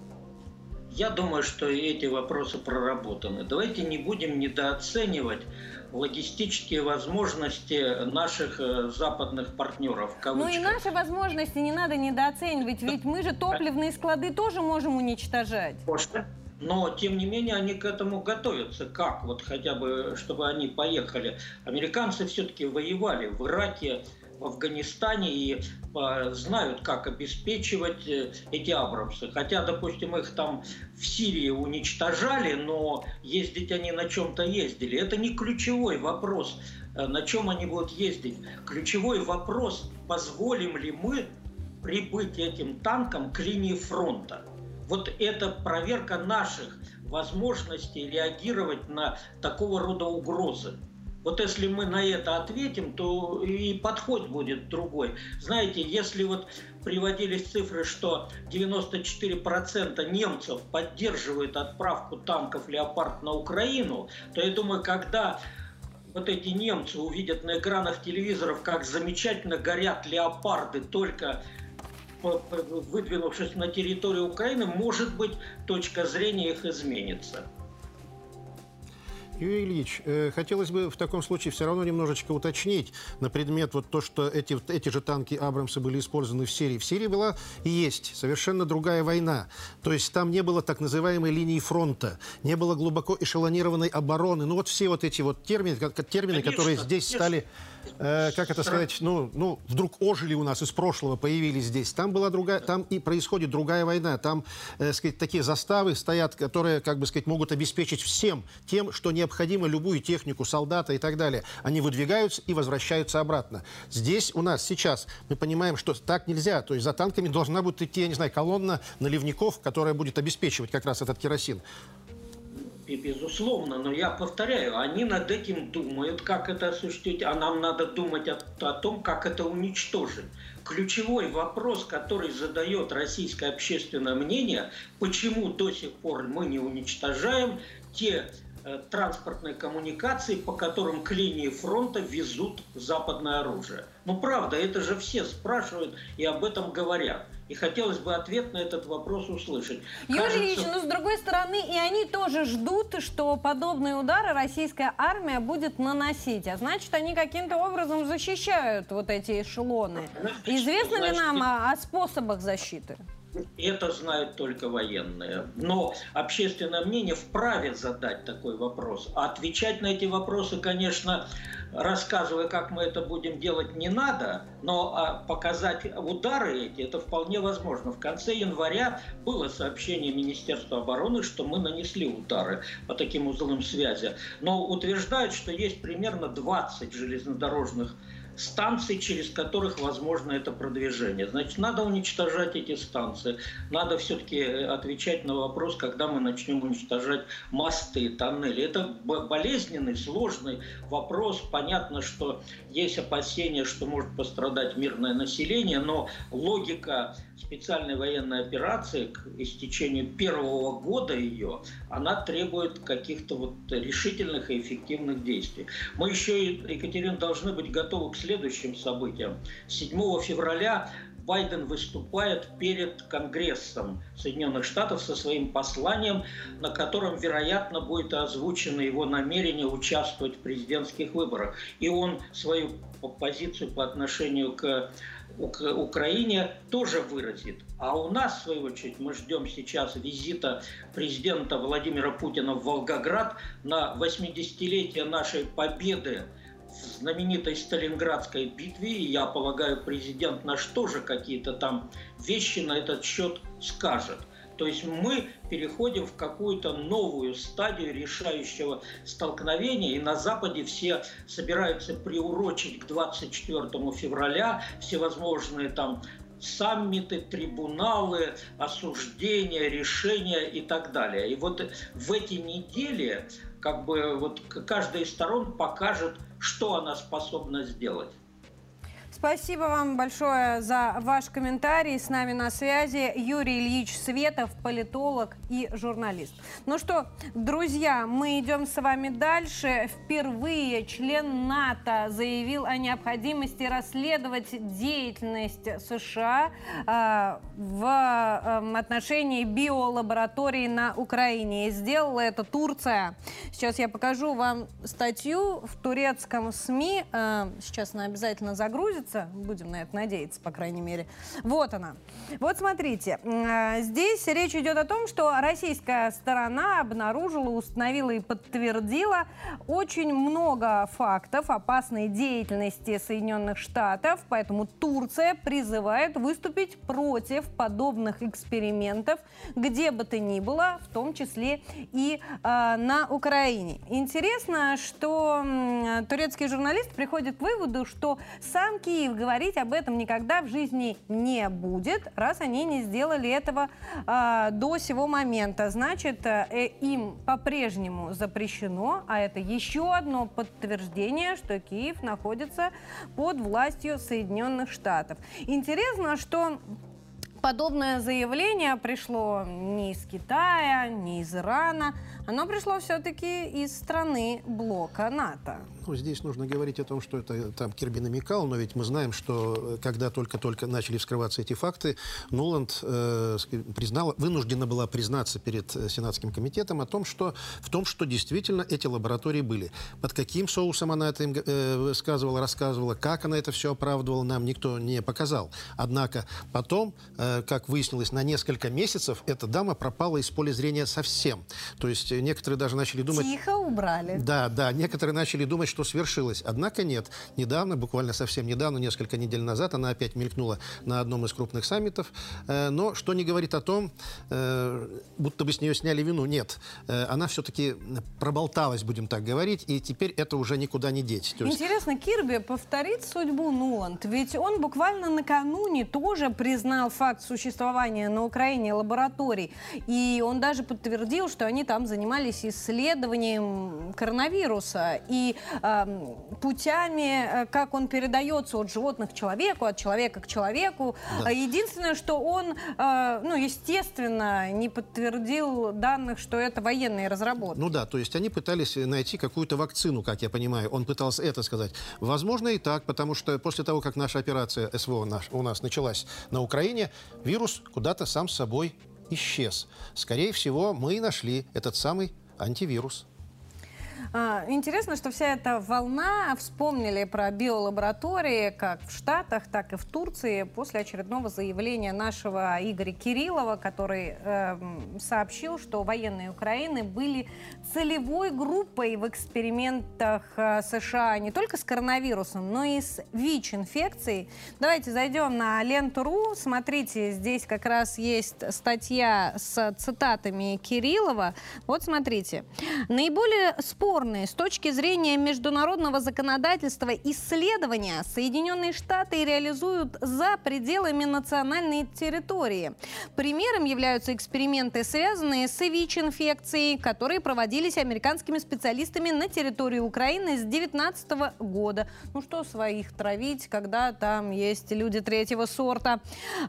Я думаю, что эти вопросы проработаны. Давайте не будем недооценивать логистические возможности наших э, западных партнеров. Ну и наши возможности не надо недооценивать, ведь мы же топливные склады тоже можем уничтожать. Можно. Но, тем не менее, они к этому готовятся. Как? Вот хотя бы, чтобы они поехали. Американцы все-таки воевали в Ираке, в Афганистане и знают, как обеспечивать э, эти Абрамсы. Хотя, допустим, их там в Сирии уничтожали, но ездить они на чем-то ездили. Это не ключевой вопрос, э, на чем они будут ездить. Ключевой вопрос, позволим ли мы прибыть этим танкам к линии фронта. Вот это проверка наших возможностей реагировать на такого рода угрозы. Вот если мы на это ответим, то и подход будет другой. Знаете, если вот приводились цифры, что 94% немцев поддерживают отправку танков «Леопард» на Украину, то я думаю, когда вот эти немцы увидят на экранах телевизоров, как замечательно горят «Леопарды», только выдвинувшись на территорию Украины, может быть, точка зрения их изменится. Юрий Ильич, э, хотелось бы в таком случае все равно немножечко уточнить на предмет вот то, что эти, эти же танки Абрамса были использованы в Сирии. В Сирии была и есть совершенно другая война. То есть там не было так называемой линии фронта, не было глубоко эшелонированной обороны. Ну вот все вот эти вот термины, термины конечно, которые здесь конечно. стали э, как это сказать, ну, ну, вдруг ожили у нас из прошлого, появились здесь. Там была другая, там и происходит другая война. Там, э, сказать, такие заставы стоят, которые, как бы сказать, могут обеспечить всем тем, что необходимо, любую технику, солдата и так далее. Они выдвигаются и возвращаются обратно. Здесь у нас сейчас мы понимаем, что так нельзя. То есть за танками должна будет идти, я не знаю, колонна наливников, которая будет обеспечивать как раз этот керосин безусловно, но я повторяю, они над этим думают, как это осуществить, а нам надо думать о, о том, как это уничтожить. Ключевой вопрос, который задает российское общественное мнение, почему до сих пор мы не уничтожаем те э, транспортные коммуникации, по которым к линии фронта везут западное оружие. Ну правда, это же все спрашивают и об этом говорят. И хотелось бы ответ на этот вопрос услышать. Юрий Кажется... Ильич, но с другой стороны, и они тоже ждут, что подобные удары российская армия будет наносить. А значит, они каким-то образом защищают вот эти эшелоны. Значит, Известно значит, ли нам о, о способах защиты? Это знают только военные. Но общественное мнение вправе задать такой вопрос. А отвечать на эти вопросы, конечно, рассказывая, как мы это будем делать, не надо, но а, показать удары эти, это вполне возможно. В конце января было сообщение Министерства обороны, что мы нанесли удары по таким узлам связи. Но утверждают, что есть примерно 20 железнодорожных станций, через которых возможно это продвижение. Значит, надо уничтожать эти станции. Надо все-таки э, отвечать на вопрос, когда мы начнем уничтожать мосты, тоннели. Это болезненный, сложный вопрос. Понятно, что есть опасения, что может пострадать мирное население, но логика специальной военной операции к истечению первого года ее, она требует каких-то вот решительных и эффективных действий. Мы еще, Екатерина, должны быть готовы к следующим событиям. 7 февраля Байден выступает перед Конгрессом Соединенных Штатов со своим посланием, на котором, вероятно, будет озвучено его намерение участвовать в президентских выборах. И он свою позицию по отношению к Украине тоже выразит. А у нас, в свою очередь, мы ждем сейчас визита президента Владимира Путина в Волгоград на 80-летие нашей победы в знаменитой Сталинградской битве. И я полагаю, президент наш тоже какие-то там вещи на этот счет скажет. То есть мы переходим в какую-то новую стадию решающего столкновения, и на Западе все собираются приурочить к 24 февраля всевозможные там саммиты, трибуналы, осуждения, решения и так далее. И вот в эти недели как бы вот каждая из сторон покажет, что она способна сделать. Спасибо вам большое за ваш комментарий. С нами на связи Юрий Ильич Светов, политолог и журналист. Ну что, друзья, мы идем с вами дальше. Впервые член НАТО заявил о необходимости расследовать деятельность США э, в э, отношении биолаборатории на Украине. И сделала это Турция. Сейчас я покажу вам статью в турецком СМИ. Э, сейчас она обязательно загрузится появится. Будем на это надеяться, по крайней мере. Вот она. Вот смотрите. А, здесь речь идет о том, что российская сторона обнаружила, установила и подтвердила очень много фактов опасной деятельности Соединенных Штатов. Поэтому Турция призывает выступить против подобных экспериментов, где бы то ни было, в том числе и э, на Украине. Интересно, что турецкий журналист приходит к выводу, что сам Киев Киев говорить об этом никогда в жизни не будет, раз они не сделали этого э, до сего момента. Значит, э, им по-прежнему запрещено, а это еще одно подтверждение, что Киев находится под властью Соединенных Штатов. Интересно, что Подобное заявление пришло не из Китая, не из Ирана. Оно пришло все-таки из страны блока НАТО. Ну, здесь нужно говорить о том, что это там Кирби намекал, но ведь мы знаем, что э, когда только-только начали вскрываться эти факты, Нуланд э, признала, вынуждена была признаться перед э, Сенатским комитетом о том, что в том, что действительно эти лаборатории были. Под каким соусом она это им э, сказывала, рассказывала, как она это все оправдывала, нам никто не показал. Однако потом, э, как выяснилось, на несколько месяцев эта дама пропала из поля зрения совсем. То есть э, некоторые даже начали думать... Тихо убрали. Да, да, некоторые начали думать, что свершилось. Однако нет. Недавно, буквально совсем недавно, несколько недель назад, она опять мелькнула на одном из крупных саммитов. Э, но что не говорит о том, э, будто бы с нее сняли вину. Нет. Э, она все-таки проболталась, будем так говорить, и теперь это уже никуда не деть. есть... Интересно, Кирби повторит судьбу Нуланд? Ведь он буквально накануне тоже признал факт существования на Украине лабораторий. И он даже подтвердил, что они там занимались исследованием коронавируса. И путями, э, как он передается от животных к человеку, от человека к человеку. Да. Единственное, что он, э, ну, естественно, не подтвердил данных, что это военные разработки. Ну да, то есть они пытались найти какую-то вакцину, как я понимаю. Он пытался это сказать. Возможно и так, потому что после того, как наша операция СВО наш, у нас началась на Украине, вирус куда-то сам собой исчез. Скорее всего, мы и нашли этот самый антивирус. А, интересно, что вся эта волна вспомнили про биолаборатории как в Штатах, так и в Турции после очередного заявления нашего Игоря Кириллова, который э, сообщил, что военные Украины были целевой группой в экспериментах э, США не только с коронавирусом, но и с ВИЧ-инфекцией. Давайте зайдем на ленту.ру. Смотрите, здесь как раз есть статья с цитатами Кириллова. Вот смотрите. Наиболее спор спорные с точки зрения международного законодательства исследования Соединенные Штаты реализуют за пределами национальной территории. Примером являются эксперименты, связанные с ВИЧ-инфекцией, которые проводились американскими специалистами на территории Украины с 2019 года. Ну что своих травить, когда там есть люди третьего сорта.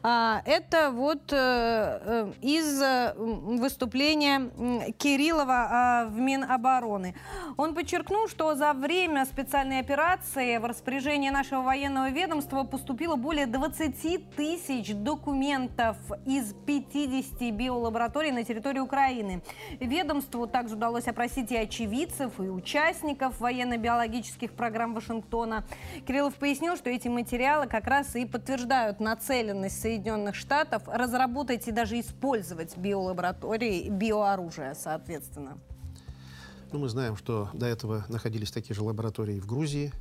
А, это вот э, э, из э, выступления Кириллова а, в Минобороны. Он подчеркнул, что за время специальной операции в распоряжение нашего военного ведомства поступило более 20 тысяч документов из 50 биолабораторий на территории Украины. Ведомству также удалось опросить и очевидцев, и участников военно-биологических программ Вашингтона. Кириллов пояснил, что эти материалы как раз и подтверждают нацеленность Соединенных Штатов разработать и даже использовать биолаборатории, биооружие, соответственно. Ну, мы знаем, что до этого находились такие же лаборатории в Грузии,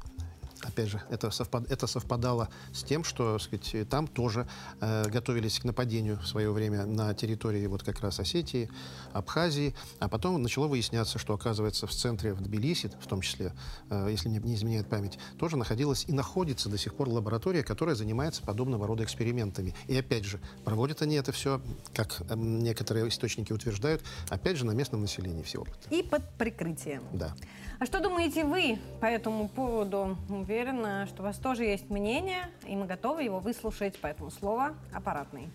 опять же, это, совпад, это совпадало с тем, что сказать, там тоже э, готовились к нападению в свое время на территории вот как раз Осетии, Абхазии, а потом начало выясняться, что, оказывается, в центре, в Тбилиси, в том числе, э, если не, не изменяет память, тоже находилась и находится до сих пор лаборатория, которая занимается подобного рода экспериментами. И опять же, проводят они это все, как э, некоторые источники утверждают, опять же, на местном населении всего. И под прикрытием. Да. А что думаете вы по этому поводу? Уверена, что у вас тоже есть мнение, и мы готовы его выслушать, поэтому слово аппаратный.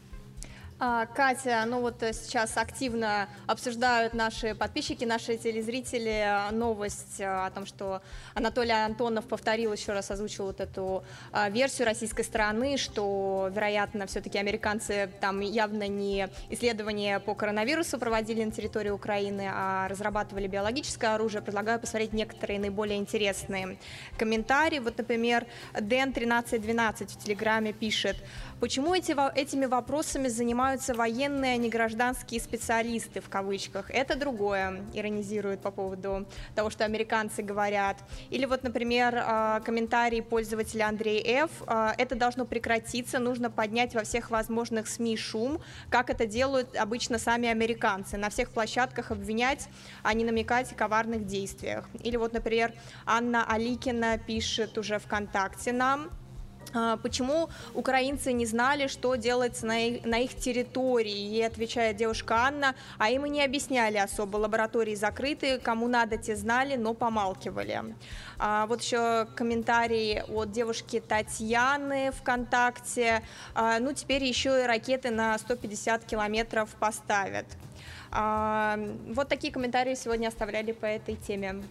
А, Катя, ну вот э, сейчас активно обсуждают наши подписчики, наши телезрители э, новость э, о том, что Анатолий Антонов повторил еще раз, озвучил вот эту версию российской стороны, что, вероятно, все-таки американцы там явно не исследования по коронавирусу проводили на территории Украины, а разрабатывали биологическое оружие. Предлагаю посмотреть некоторые наиболее интересные комментарии. Вот, например, Дэн 1312 в Телеграме пишет, почему эти, этими вопросами занимаются военные, а не гражданские специалисты, в кавычках. Это другое, иронизирует по поводу того, что американцы говорят. Или вот, например, а, комментарий пользователя Андрей Ф. А, это должно прекратиться, нужно поднять во всех возможных СМИ шум, как это делают обычно сами американцы. На всех площадках обвинять, а не намекать о коварных действиях. Или вот, например, Анна Аликина пишет уже ВКонтакте нам, почему украинцы не знали, что делается на их, на их территории. И отвечает девушка Анна, а им и не объясняли особо, лаборатории закрыты, кому надо, те знали, но помалкивали. А, вот еще комментарий от девушки Татьяны ВКонтакте. А, ну, теперь еще и ракеты на 150 километров поставят. А, вот такие комментарии сегодня оставляли по этой теме.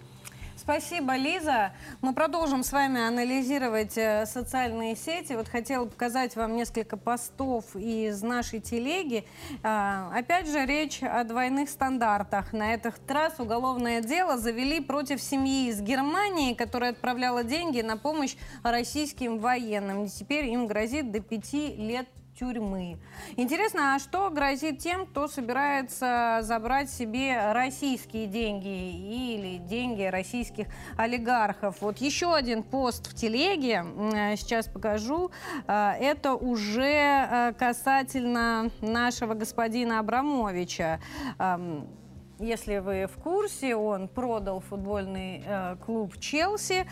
Спасибо, Лиза. Мы продолжим с вами анализировать э, социальные сети. Вот хотела показать вам несколько постов из нашей телеги. А, опять же, речь о двойных стандартах. На этот раз уголовное дело завели против семьи из Германии, которая отправляла деньги на помощь российским военным. Теперь им грозит до пяти лет тюрьмы. Интересно, а что грозит тем, кто собирается забрать себе российские деньги или деньги российских олигархов? Вот еще один пост в телеге, э, сейчас покажу. Э, это уже э, касательно нашего господина Абрамовича. Если вы в курсе, он продал футбольный э, клуб Челси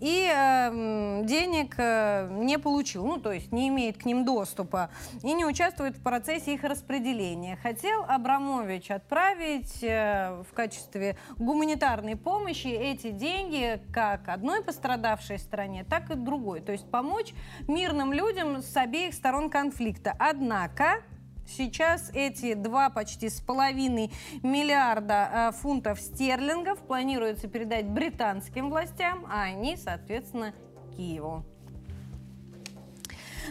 и э, денег э, не получил, ну то есть не имеет к ним доступа и не участвует в процессе их распределения. Хотел Абрамович отправить э, в качестве гуманитарной помощи эти деньги как одной пострадавшей стране, так и другой. То есть помочь мирным людям с обеих сторон конфликта. Однако Сейчас эти два почти с половиной миллиарда э, фунтов стерлингов планируется передать британским властям, а они, соответственно, Киеву.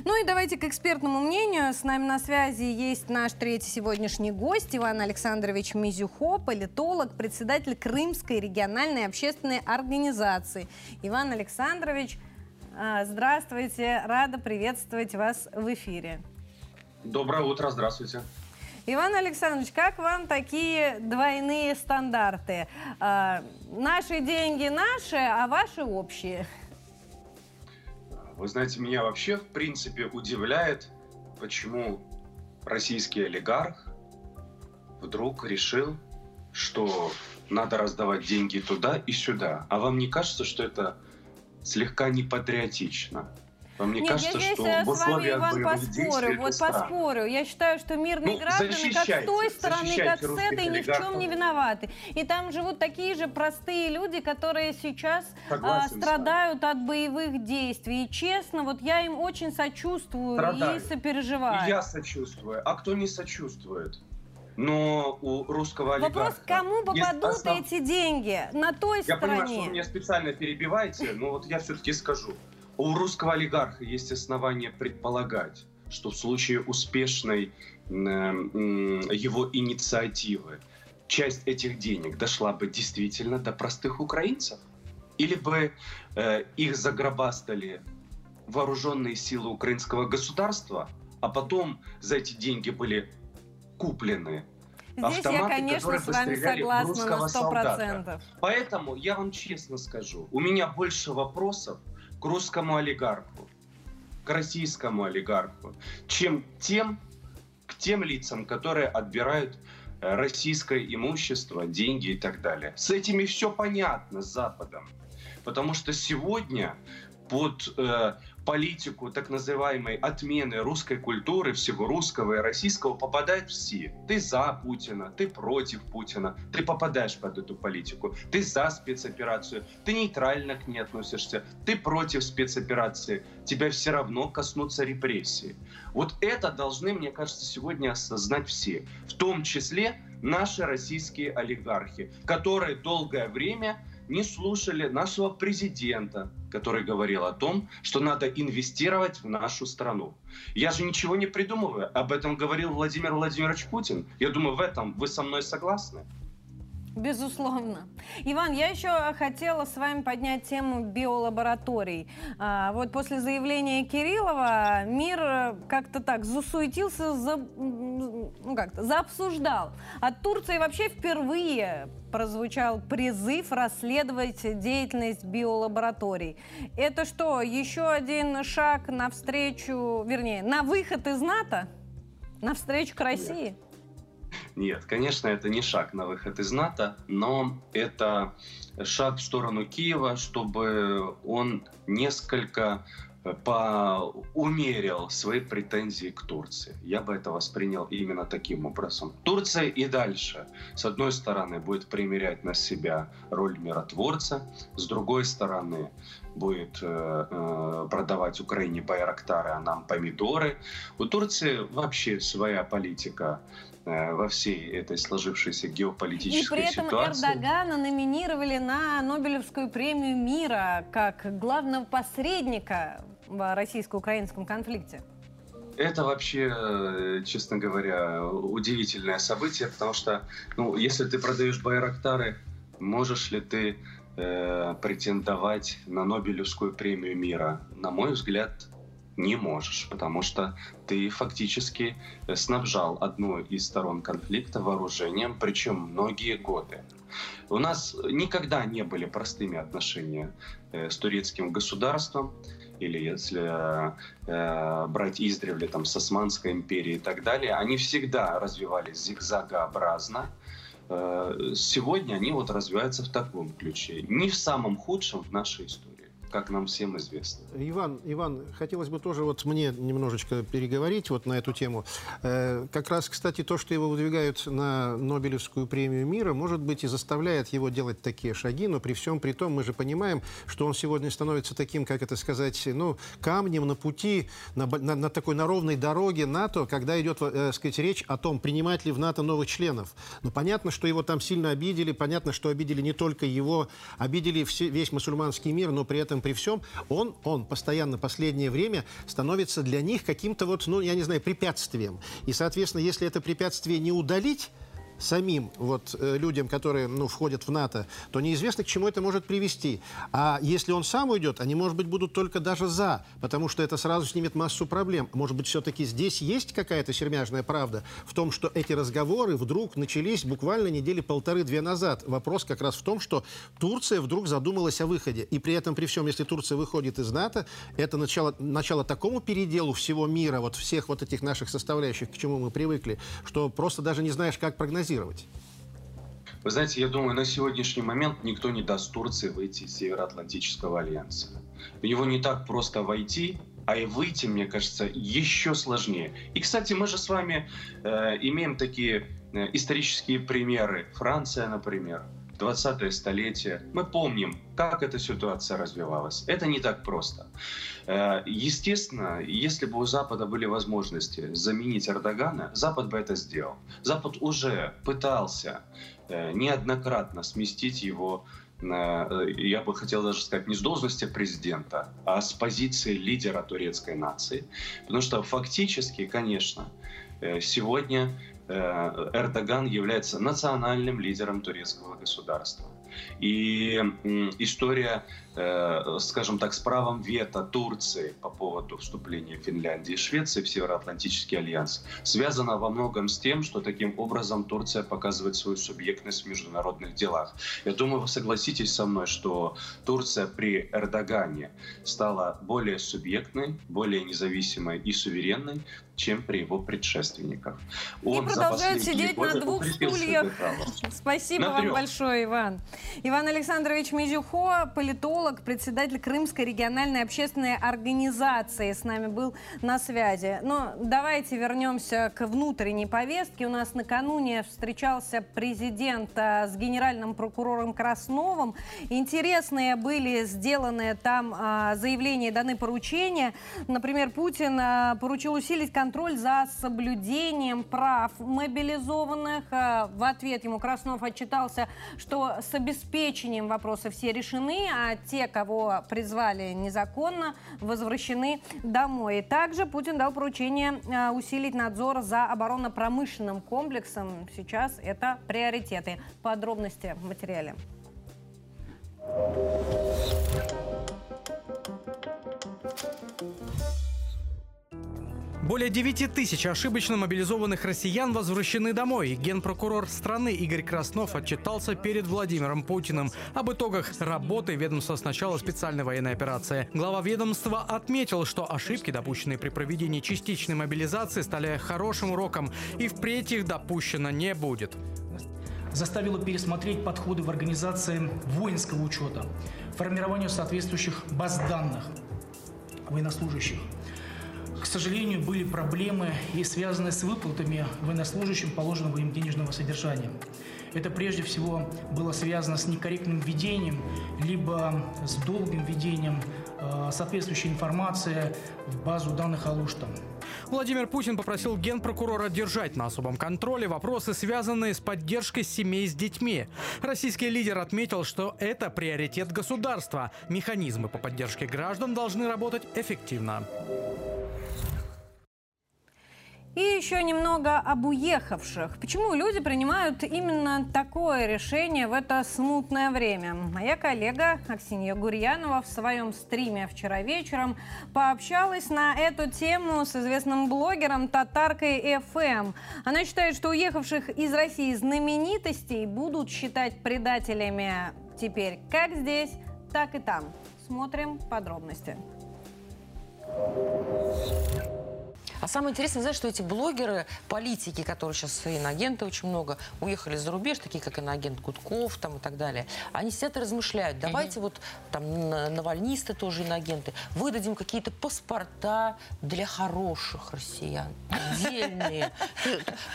Ну и давайте к экспертному мнению. С нами на связи есть наш третий сегодняшний гость Иван Александрович Мизюхо, политолог, председатель Крымской региональной общественной организации. Иван Александрович, э, здравствуйте, рада приветствовать вас в эфире. Доброе утро, здравствуйте. Иван Александрович, как вам такие двойные стандарты? А, наши деньги наши, а ваши общие? Вы знаете, меня вообще в принципе удивляет, почему российский олигарх вдруг решил, что надо раздавать деньги туда и сюда. А вам не кажется, что это слегка непатриотично? Вам не Нет, кажется, я здесь что э, в с вами, Иван, поспорю. Вот поспорю. Я считаю, что мирные ну, граждане как с той стороны, как с этой, ни в чем не виноваты. И там живут такие же простые люди, которые сейчас а, страдают от боевых действий. И честно, вот я им очень сочувствую Страдают. и сопереживаю. И я сочувствую. А кто не сочувствует? но у русского олигарха... Вопрос, кому попадут основ... эти деньги? На той я стороне? Я понимаю, что вы меня специально перебиваете, но вот я все-таки скажу. У русского олигарха есть основания предполагать, что в случае успешной его инициативы часть этих денег дошла бы действительно до простых украинцев? Или бы э, их загробастали вооруженные силы украинского государства, а потом за эти деньги были куплены Здесь автоматы, я, конечно, с вами согласна на 100%. Солдата. Поэтому я вам честно скажу, у меня больше вопросов к русскому олигарху, к российскому олигарху, чем тем, к тем лицам, которые отбирают э, российское имущество, деньги и так далее. С этими все понятно с Западом. Потому что сегодня под э, политику так называемой отмены русской культуры, всего русского и российского попадают все. Ты за Путина, ты против Путина, ты попадаешь под эту политику. Ты за спецоперацию, ты нейтрально к ней относишься, ты против спецоперации, тебя все равно коснутся репрессии. Вот это должны, мне кажется, сегодня осознать все, в том числе наши российские олигархи, которые долгое время не слушали нашего президента, который говорил о том, что надо инвестировать в нашу страну. Я же ничего не придумываю. Об этом говорил Владимир Владимирович Путин. Я думаю, в этом вы со мной согласны. Безусловно. Иван, я еще хотела с вами поднять тему биолабораторий. А, вот после заявления Кириллова мир как-то так засуетился, за, ну как-то, заобсуждал. От Турции вообще впервые прозвучал призыв расследовать деятельность биолабораторий. Это что, еще один шаг навстречу, вернее, на выход из НАТО? Навстречу к России? Нет. Нет, конечно, это не шаг на выход из НАТО, но это шаг в сторону Киева, чтобы он несколько э, поумерил свои претензии к Турции. Я бы это воспринял именно таким образом. Турция и дальше, с одной стороны, будет примерять на себя роль миротворца, с другой стороны, будет э, э, продавать Украине байрактары, а нам помидоры. У Турции вообще своя политика во всей этой сложившейся геополитической ситуации. И при этом ситуации. Эрдогана номинировали на Нобелевскую премию мира как главного посредника в российско-украинском конфликте. Это вообще, э, честно говоря, удивительное событие, потому что, ну, если ты продаешь Байрактары, можешь ли ты э, претендовать на Нобелевскую премию мира? На мой взгляд, не можешь, потому что ты фактически э, снабжал одну из сторон конфликта вооружением, причем многие годы. У нас никогда не были простыми отношения э, с турецким государством, или если э, брать издревле там, с Османской империей и так далее, они всегда развивались зигзагообразно. Э, сегодня они вот развиваются в таком ключе, не в самом худшем в нашей истории как нам всем известно. Иван, Иван, хотелось бы тоже вот мне немножечко переговорить вот на эту тему. Э, как раз, кстати, то, что его выдвигают на Нобелевскую премию мира, может быть, и заставляет его делать такие шаги, но при всем при том мы же понимаем, что он сегодня становится таким, как это сказать, ну, камнем на пути, на, на, на такой, на ровной дороге НАТО, когда идет, э, сказать, речь о том, принимать ли в НАТО новых членов. Но понятно, что его там сильно обидели, понятно, что обидели не только его, обидели все, весь мусульманский мир, но при этом при всем, он, он постоянно последнее время становится для них каким-то вот, ну, я не знаю, препятствием. И, соответственно, если это препятствие не удалить, самим вот, э, людям, которые ну, входят в НАТО, то неизвестно, к чему это может привести. А если он сам уйдет, они, может быть, будут только даже за, потому что это сразу снимет массу проблем. Может быть, все-таки здесь есть какая-то сермяжная правда в том, что эти разговоры вдруг начались буквально недели полторы-две назад. Вопрос как раз в том, что Турция вдруг задумалась о выходе. И при этом, при всем, если Турция выходит из НАТО, это начало, начало такому переделу всего мира, вот всех вот этих наших составляющих, к чему мы привыкли, что просто даже не знаешь, как прогнозировать прогнозировать? Вы знаете, я думаю, на сегодняшний момент никто не даст Турции выйти из Североатлантического альянса. В него не так просто войти, а и выйти, мне кажется, еще сложнее. И, кстати, мы же с вами э, имеем такие э, исторические примеры. Франция, например. 20-е столетие. Мы помним, как эта ситуация развивалась. Это не так просто. Э, естественно, если бы у Запада были возможности заменить Эрдогана, Запад бы это сделал. Запад уже пытался э, неоднократно сместить его э, я бы хотел даже сказать, не с должности президента, а с позиции лидера турецкой нации. Потому что фактически, конечно, сегодня Эрдоган является национальным лидером турецкого государства. И история Э, скажем так, с правом вето Турции по поводу вступления Финляндии и Швеции в Североатлантический альянс связано во многом с тем, что таким образом Турция показывает свою субъектность в международных делах. Я думаю, вы согласитесь со мной, что Турция при Эрдогане стала более субъектной, более независимой и суверенной, чем при его предшественниках. Он и продолжает сидеть на двух стульях. Спасибо на вам трех. большое, Иван. Иван Александрович Мизюхо, политолог, политолог, председатель Крымской региональной общественной организации с нами был на связи. Но давайте вернемся к внутренней повестке. У нас накануне встречался президент а, с генеральным прокурором Красновым. Интересные были сделаны там а, заявления, даны поручения. Например, Путин а, поручил усилить контроль за соблюдением прав мобилизованных. В ответ ему Краснов отчитался, что с обеспечением вопросы все решены, а те, кого призвали незаконно, возвращены домой. Также Путин дал поручение а, усилить надзор за оборонно-промышленным комплексом. Сейчас это приоритеты. Подробности в материале. Более 9 тысяч ошибочно мобилизованных россиян возвращены домой. Генпрокурор страны Игорь Краснов отчитался перед Владимиром Путиным об итогах работы ведомства с начала специальной военной операции. Глава ведомства отметил, что ошибки, допущенные при проведении частичной мобилизации, стали хорошим уроком и впредь их допущено не будет заставило пересмотреть подходы в организации воинского учета, формированию соответствующих баз данных военнослужащих – к сожалению, были проблемы и связанные с выплатами военнослужащим положенного им денежного содержания. Это прежде всего было связано с некорректным введением, либо с долгим введением э, соответствующей информации в базу данных Алушта. Владимир Путин попросил генпрокурора держать на особом контроле вопросы, связанные с поддержкой семей с детьми. Российский лидер отметил, что это приоритет государства. Механизмы по поддержке граждан должны работать эффективно. И еще немного об уехавших. Почему люди принимают именно такое решение в это смутное время? Моя коллега Аксинья Гурьянова в своем стриме вчера вечером пообщалась на эту тему с известным блогером Татаркой ФМ. Она считает, что уехавших из России знаменитостей будут считать предателями теперь как здесь, так и там. Смотрим подробности. А самое интересное, знаешь, что эти блогеры, политики, которые сейчас иноагенты очень много, уехали за рубеж, такие как иноагент Гудков там и так далее, они сидят и размышляют. Давайте угу. вот там навальнисты тоже иноагенты, выдадим какие-то паспорта для хороших россиян, отдельные.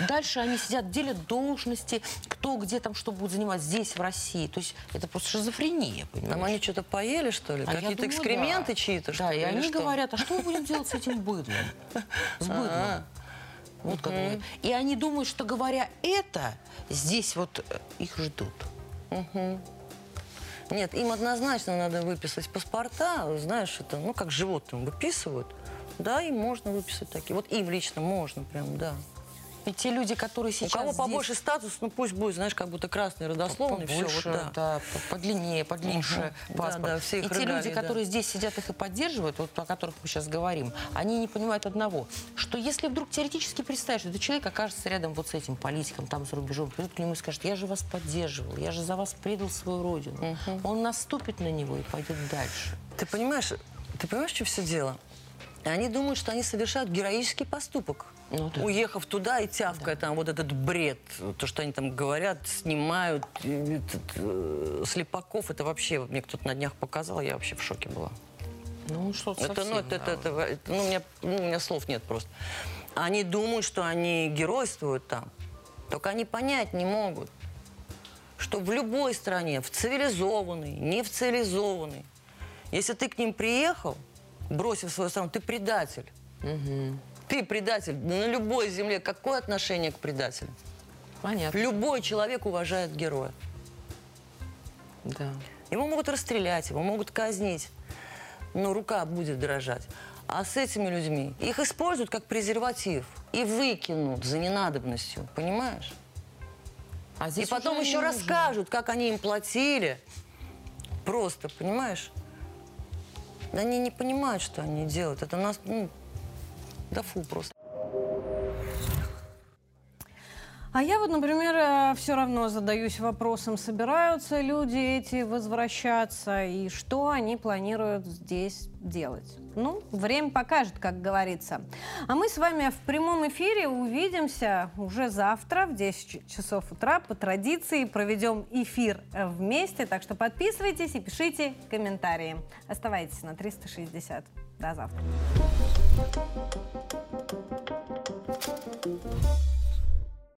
Дальше они сидят, делят должности, кто где там что будет занимать здесь, в России. То есть это просто шизофрения, понимаешь? Там они что-то поели, что ли? А Какие-то экскременты да. чьи-то, Да, и они что? говорят, а что мы будем делать с этим быдлом? с быдлом. А -а -а. Вот как угу. И они думают, что говоря это, здесь вот э, их ждут. Угу. Нет, им однозначно надо выписать паспорта, знаешь, это, ну, как животным выписывают. Да, им можно выписать такие. Вот им лично можно прям, да. И те люди, которые сейчас У кого здесь... побольше статус, ну пусть будет, знаешь, как будто красный, родословный, побольше, все. Вот, да. да, подлиннее, подлиннее угу. паспорт. Да, да, все и те люди, да. которые здесь сидят их и поддерживают, вот о которых мы сейчас говорим, они не понимают одного, что если вдруг теоретически представить, что этот человек окажется рядом вот с этим политиком там за рубежом, придут к нему и скажет, я же вас поддерживал, я же за вас предал свою родину. Угу. Он наступит на него и пойдет дальше. Ты понимаешь, ты понимаешь, что все дело? Они думают, что они совершают героический поступок. Ну, да. Уехав туда и тявкая да. там вот этот бред, то, что они там говорят, снимают, этот, э, Слепаков, это вообще, мне кто-то на днях показал, я вообще в шоке была. Ну, что это, совсем, ну, это, да. это, это, это, ну, у меня, ну, у меня слов нет просто. Они думают, что они геройствуют там, только они понять не могут, что в любой стране, в цивилизованной, не в цивилизованной, если ты к ним приехал, бросив свою страну, ты предатель. Угу. Ты предатель. На любой земле какое отношение к предателю? Понятно. Любой человек уважает героя. Да. Его могут расстрелять, его могут казнить, но рука будет дрожать. А с этими людьми их используют как презерватив и выкинут за ненадобностью, понимаешь? А и потом еще расскажут, как они им платили. Просто, понимаешь? Они не понимают, что они делают. Это нас, ну, да фу просто. А я вот, например, э, все равно задаюсь вопросом, собираются люди эти возвращаться и что они планируют здесь делать. Ну, время покажет, как говорится. А мы с вами в прямом эфире увидимся уже завтра в 10 часов утра по традиции. Проведем эфир вместе, так что подписывайтесь и пишите комментарии. Оставайтесь на 360. До завтра.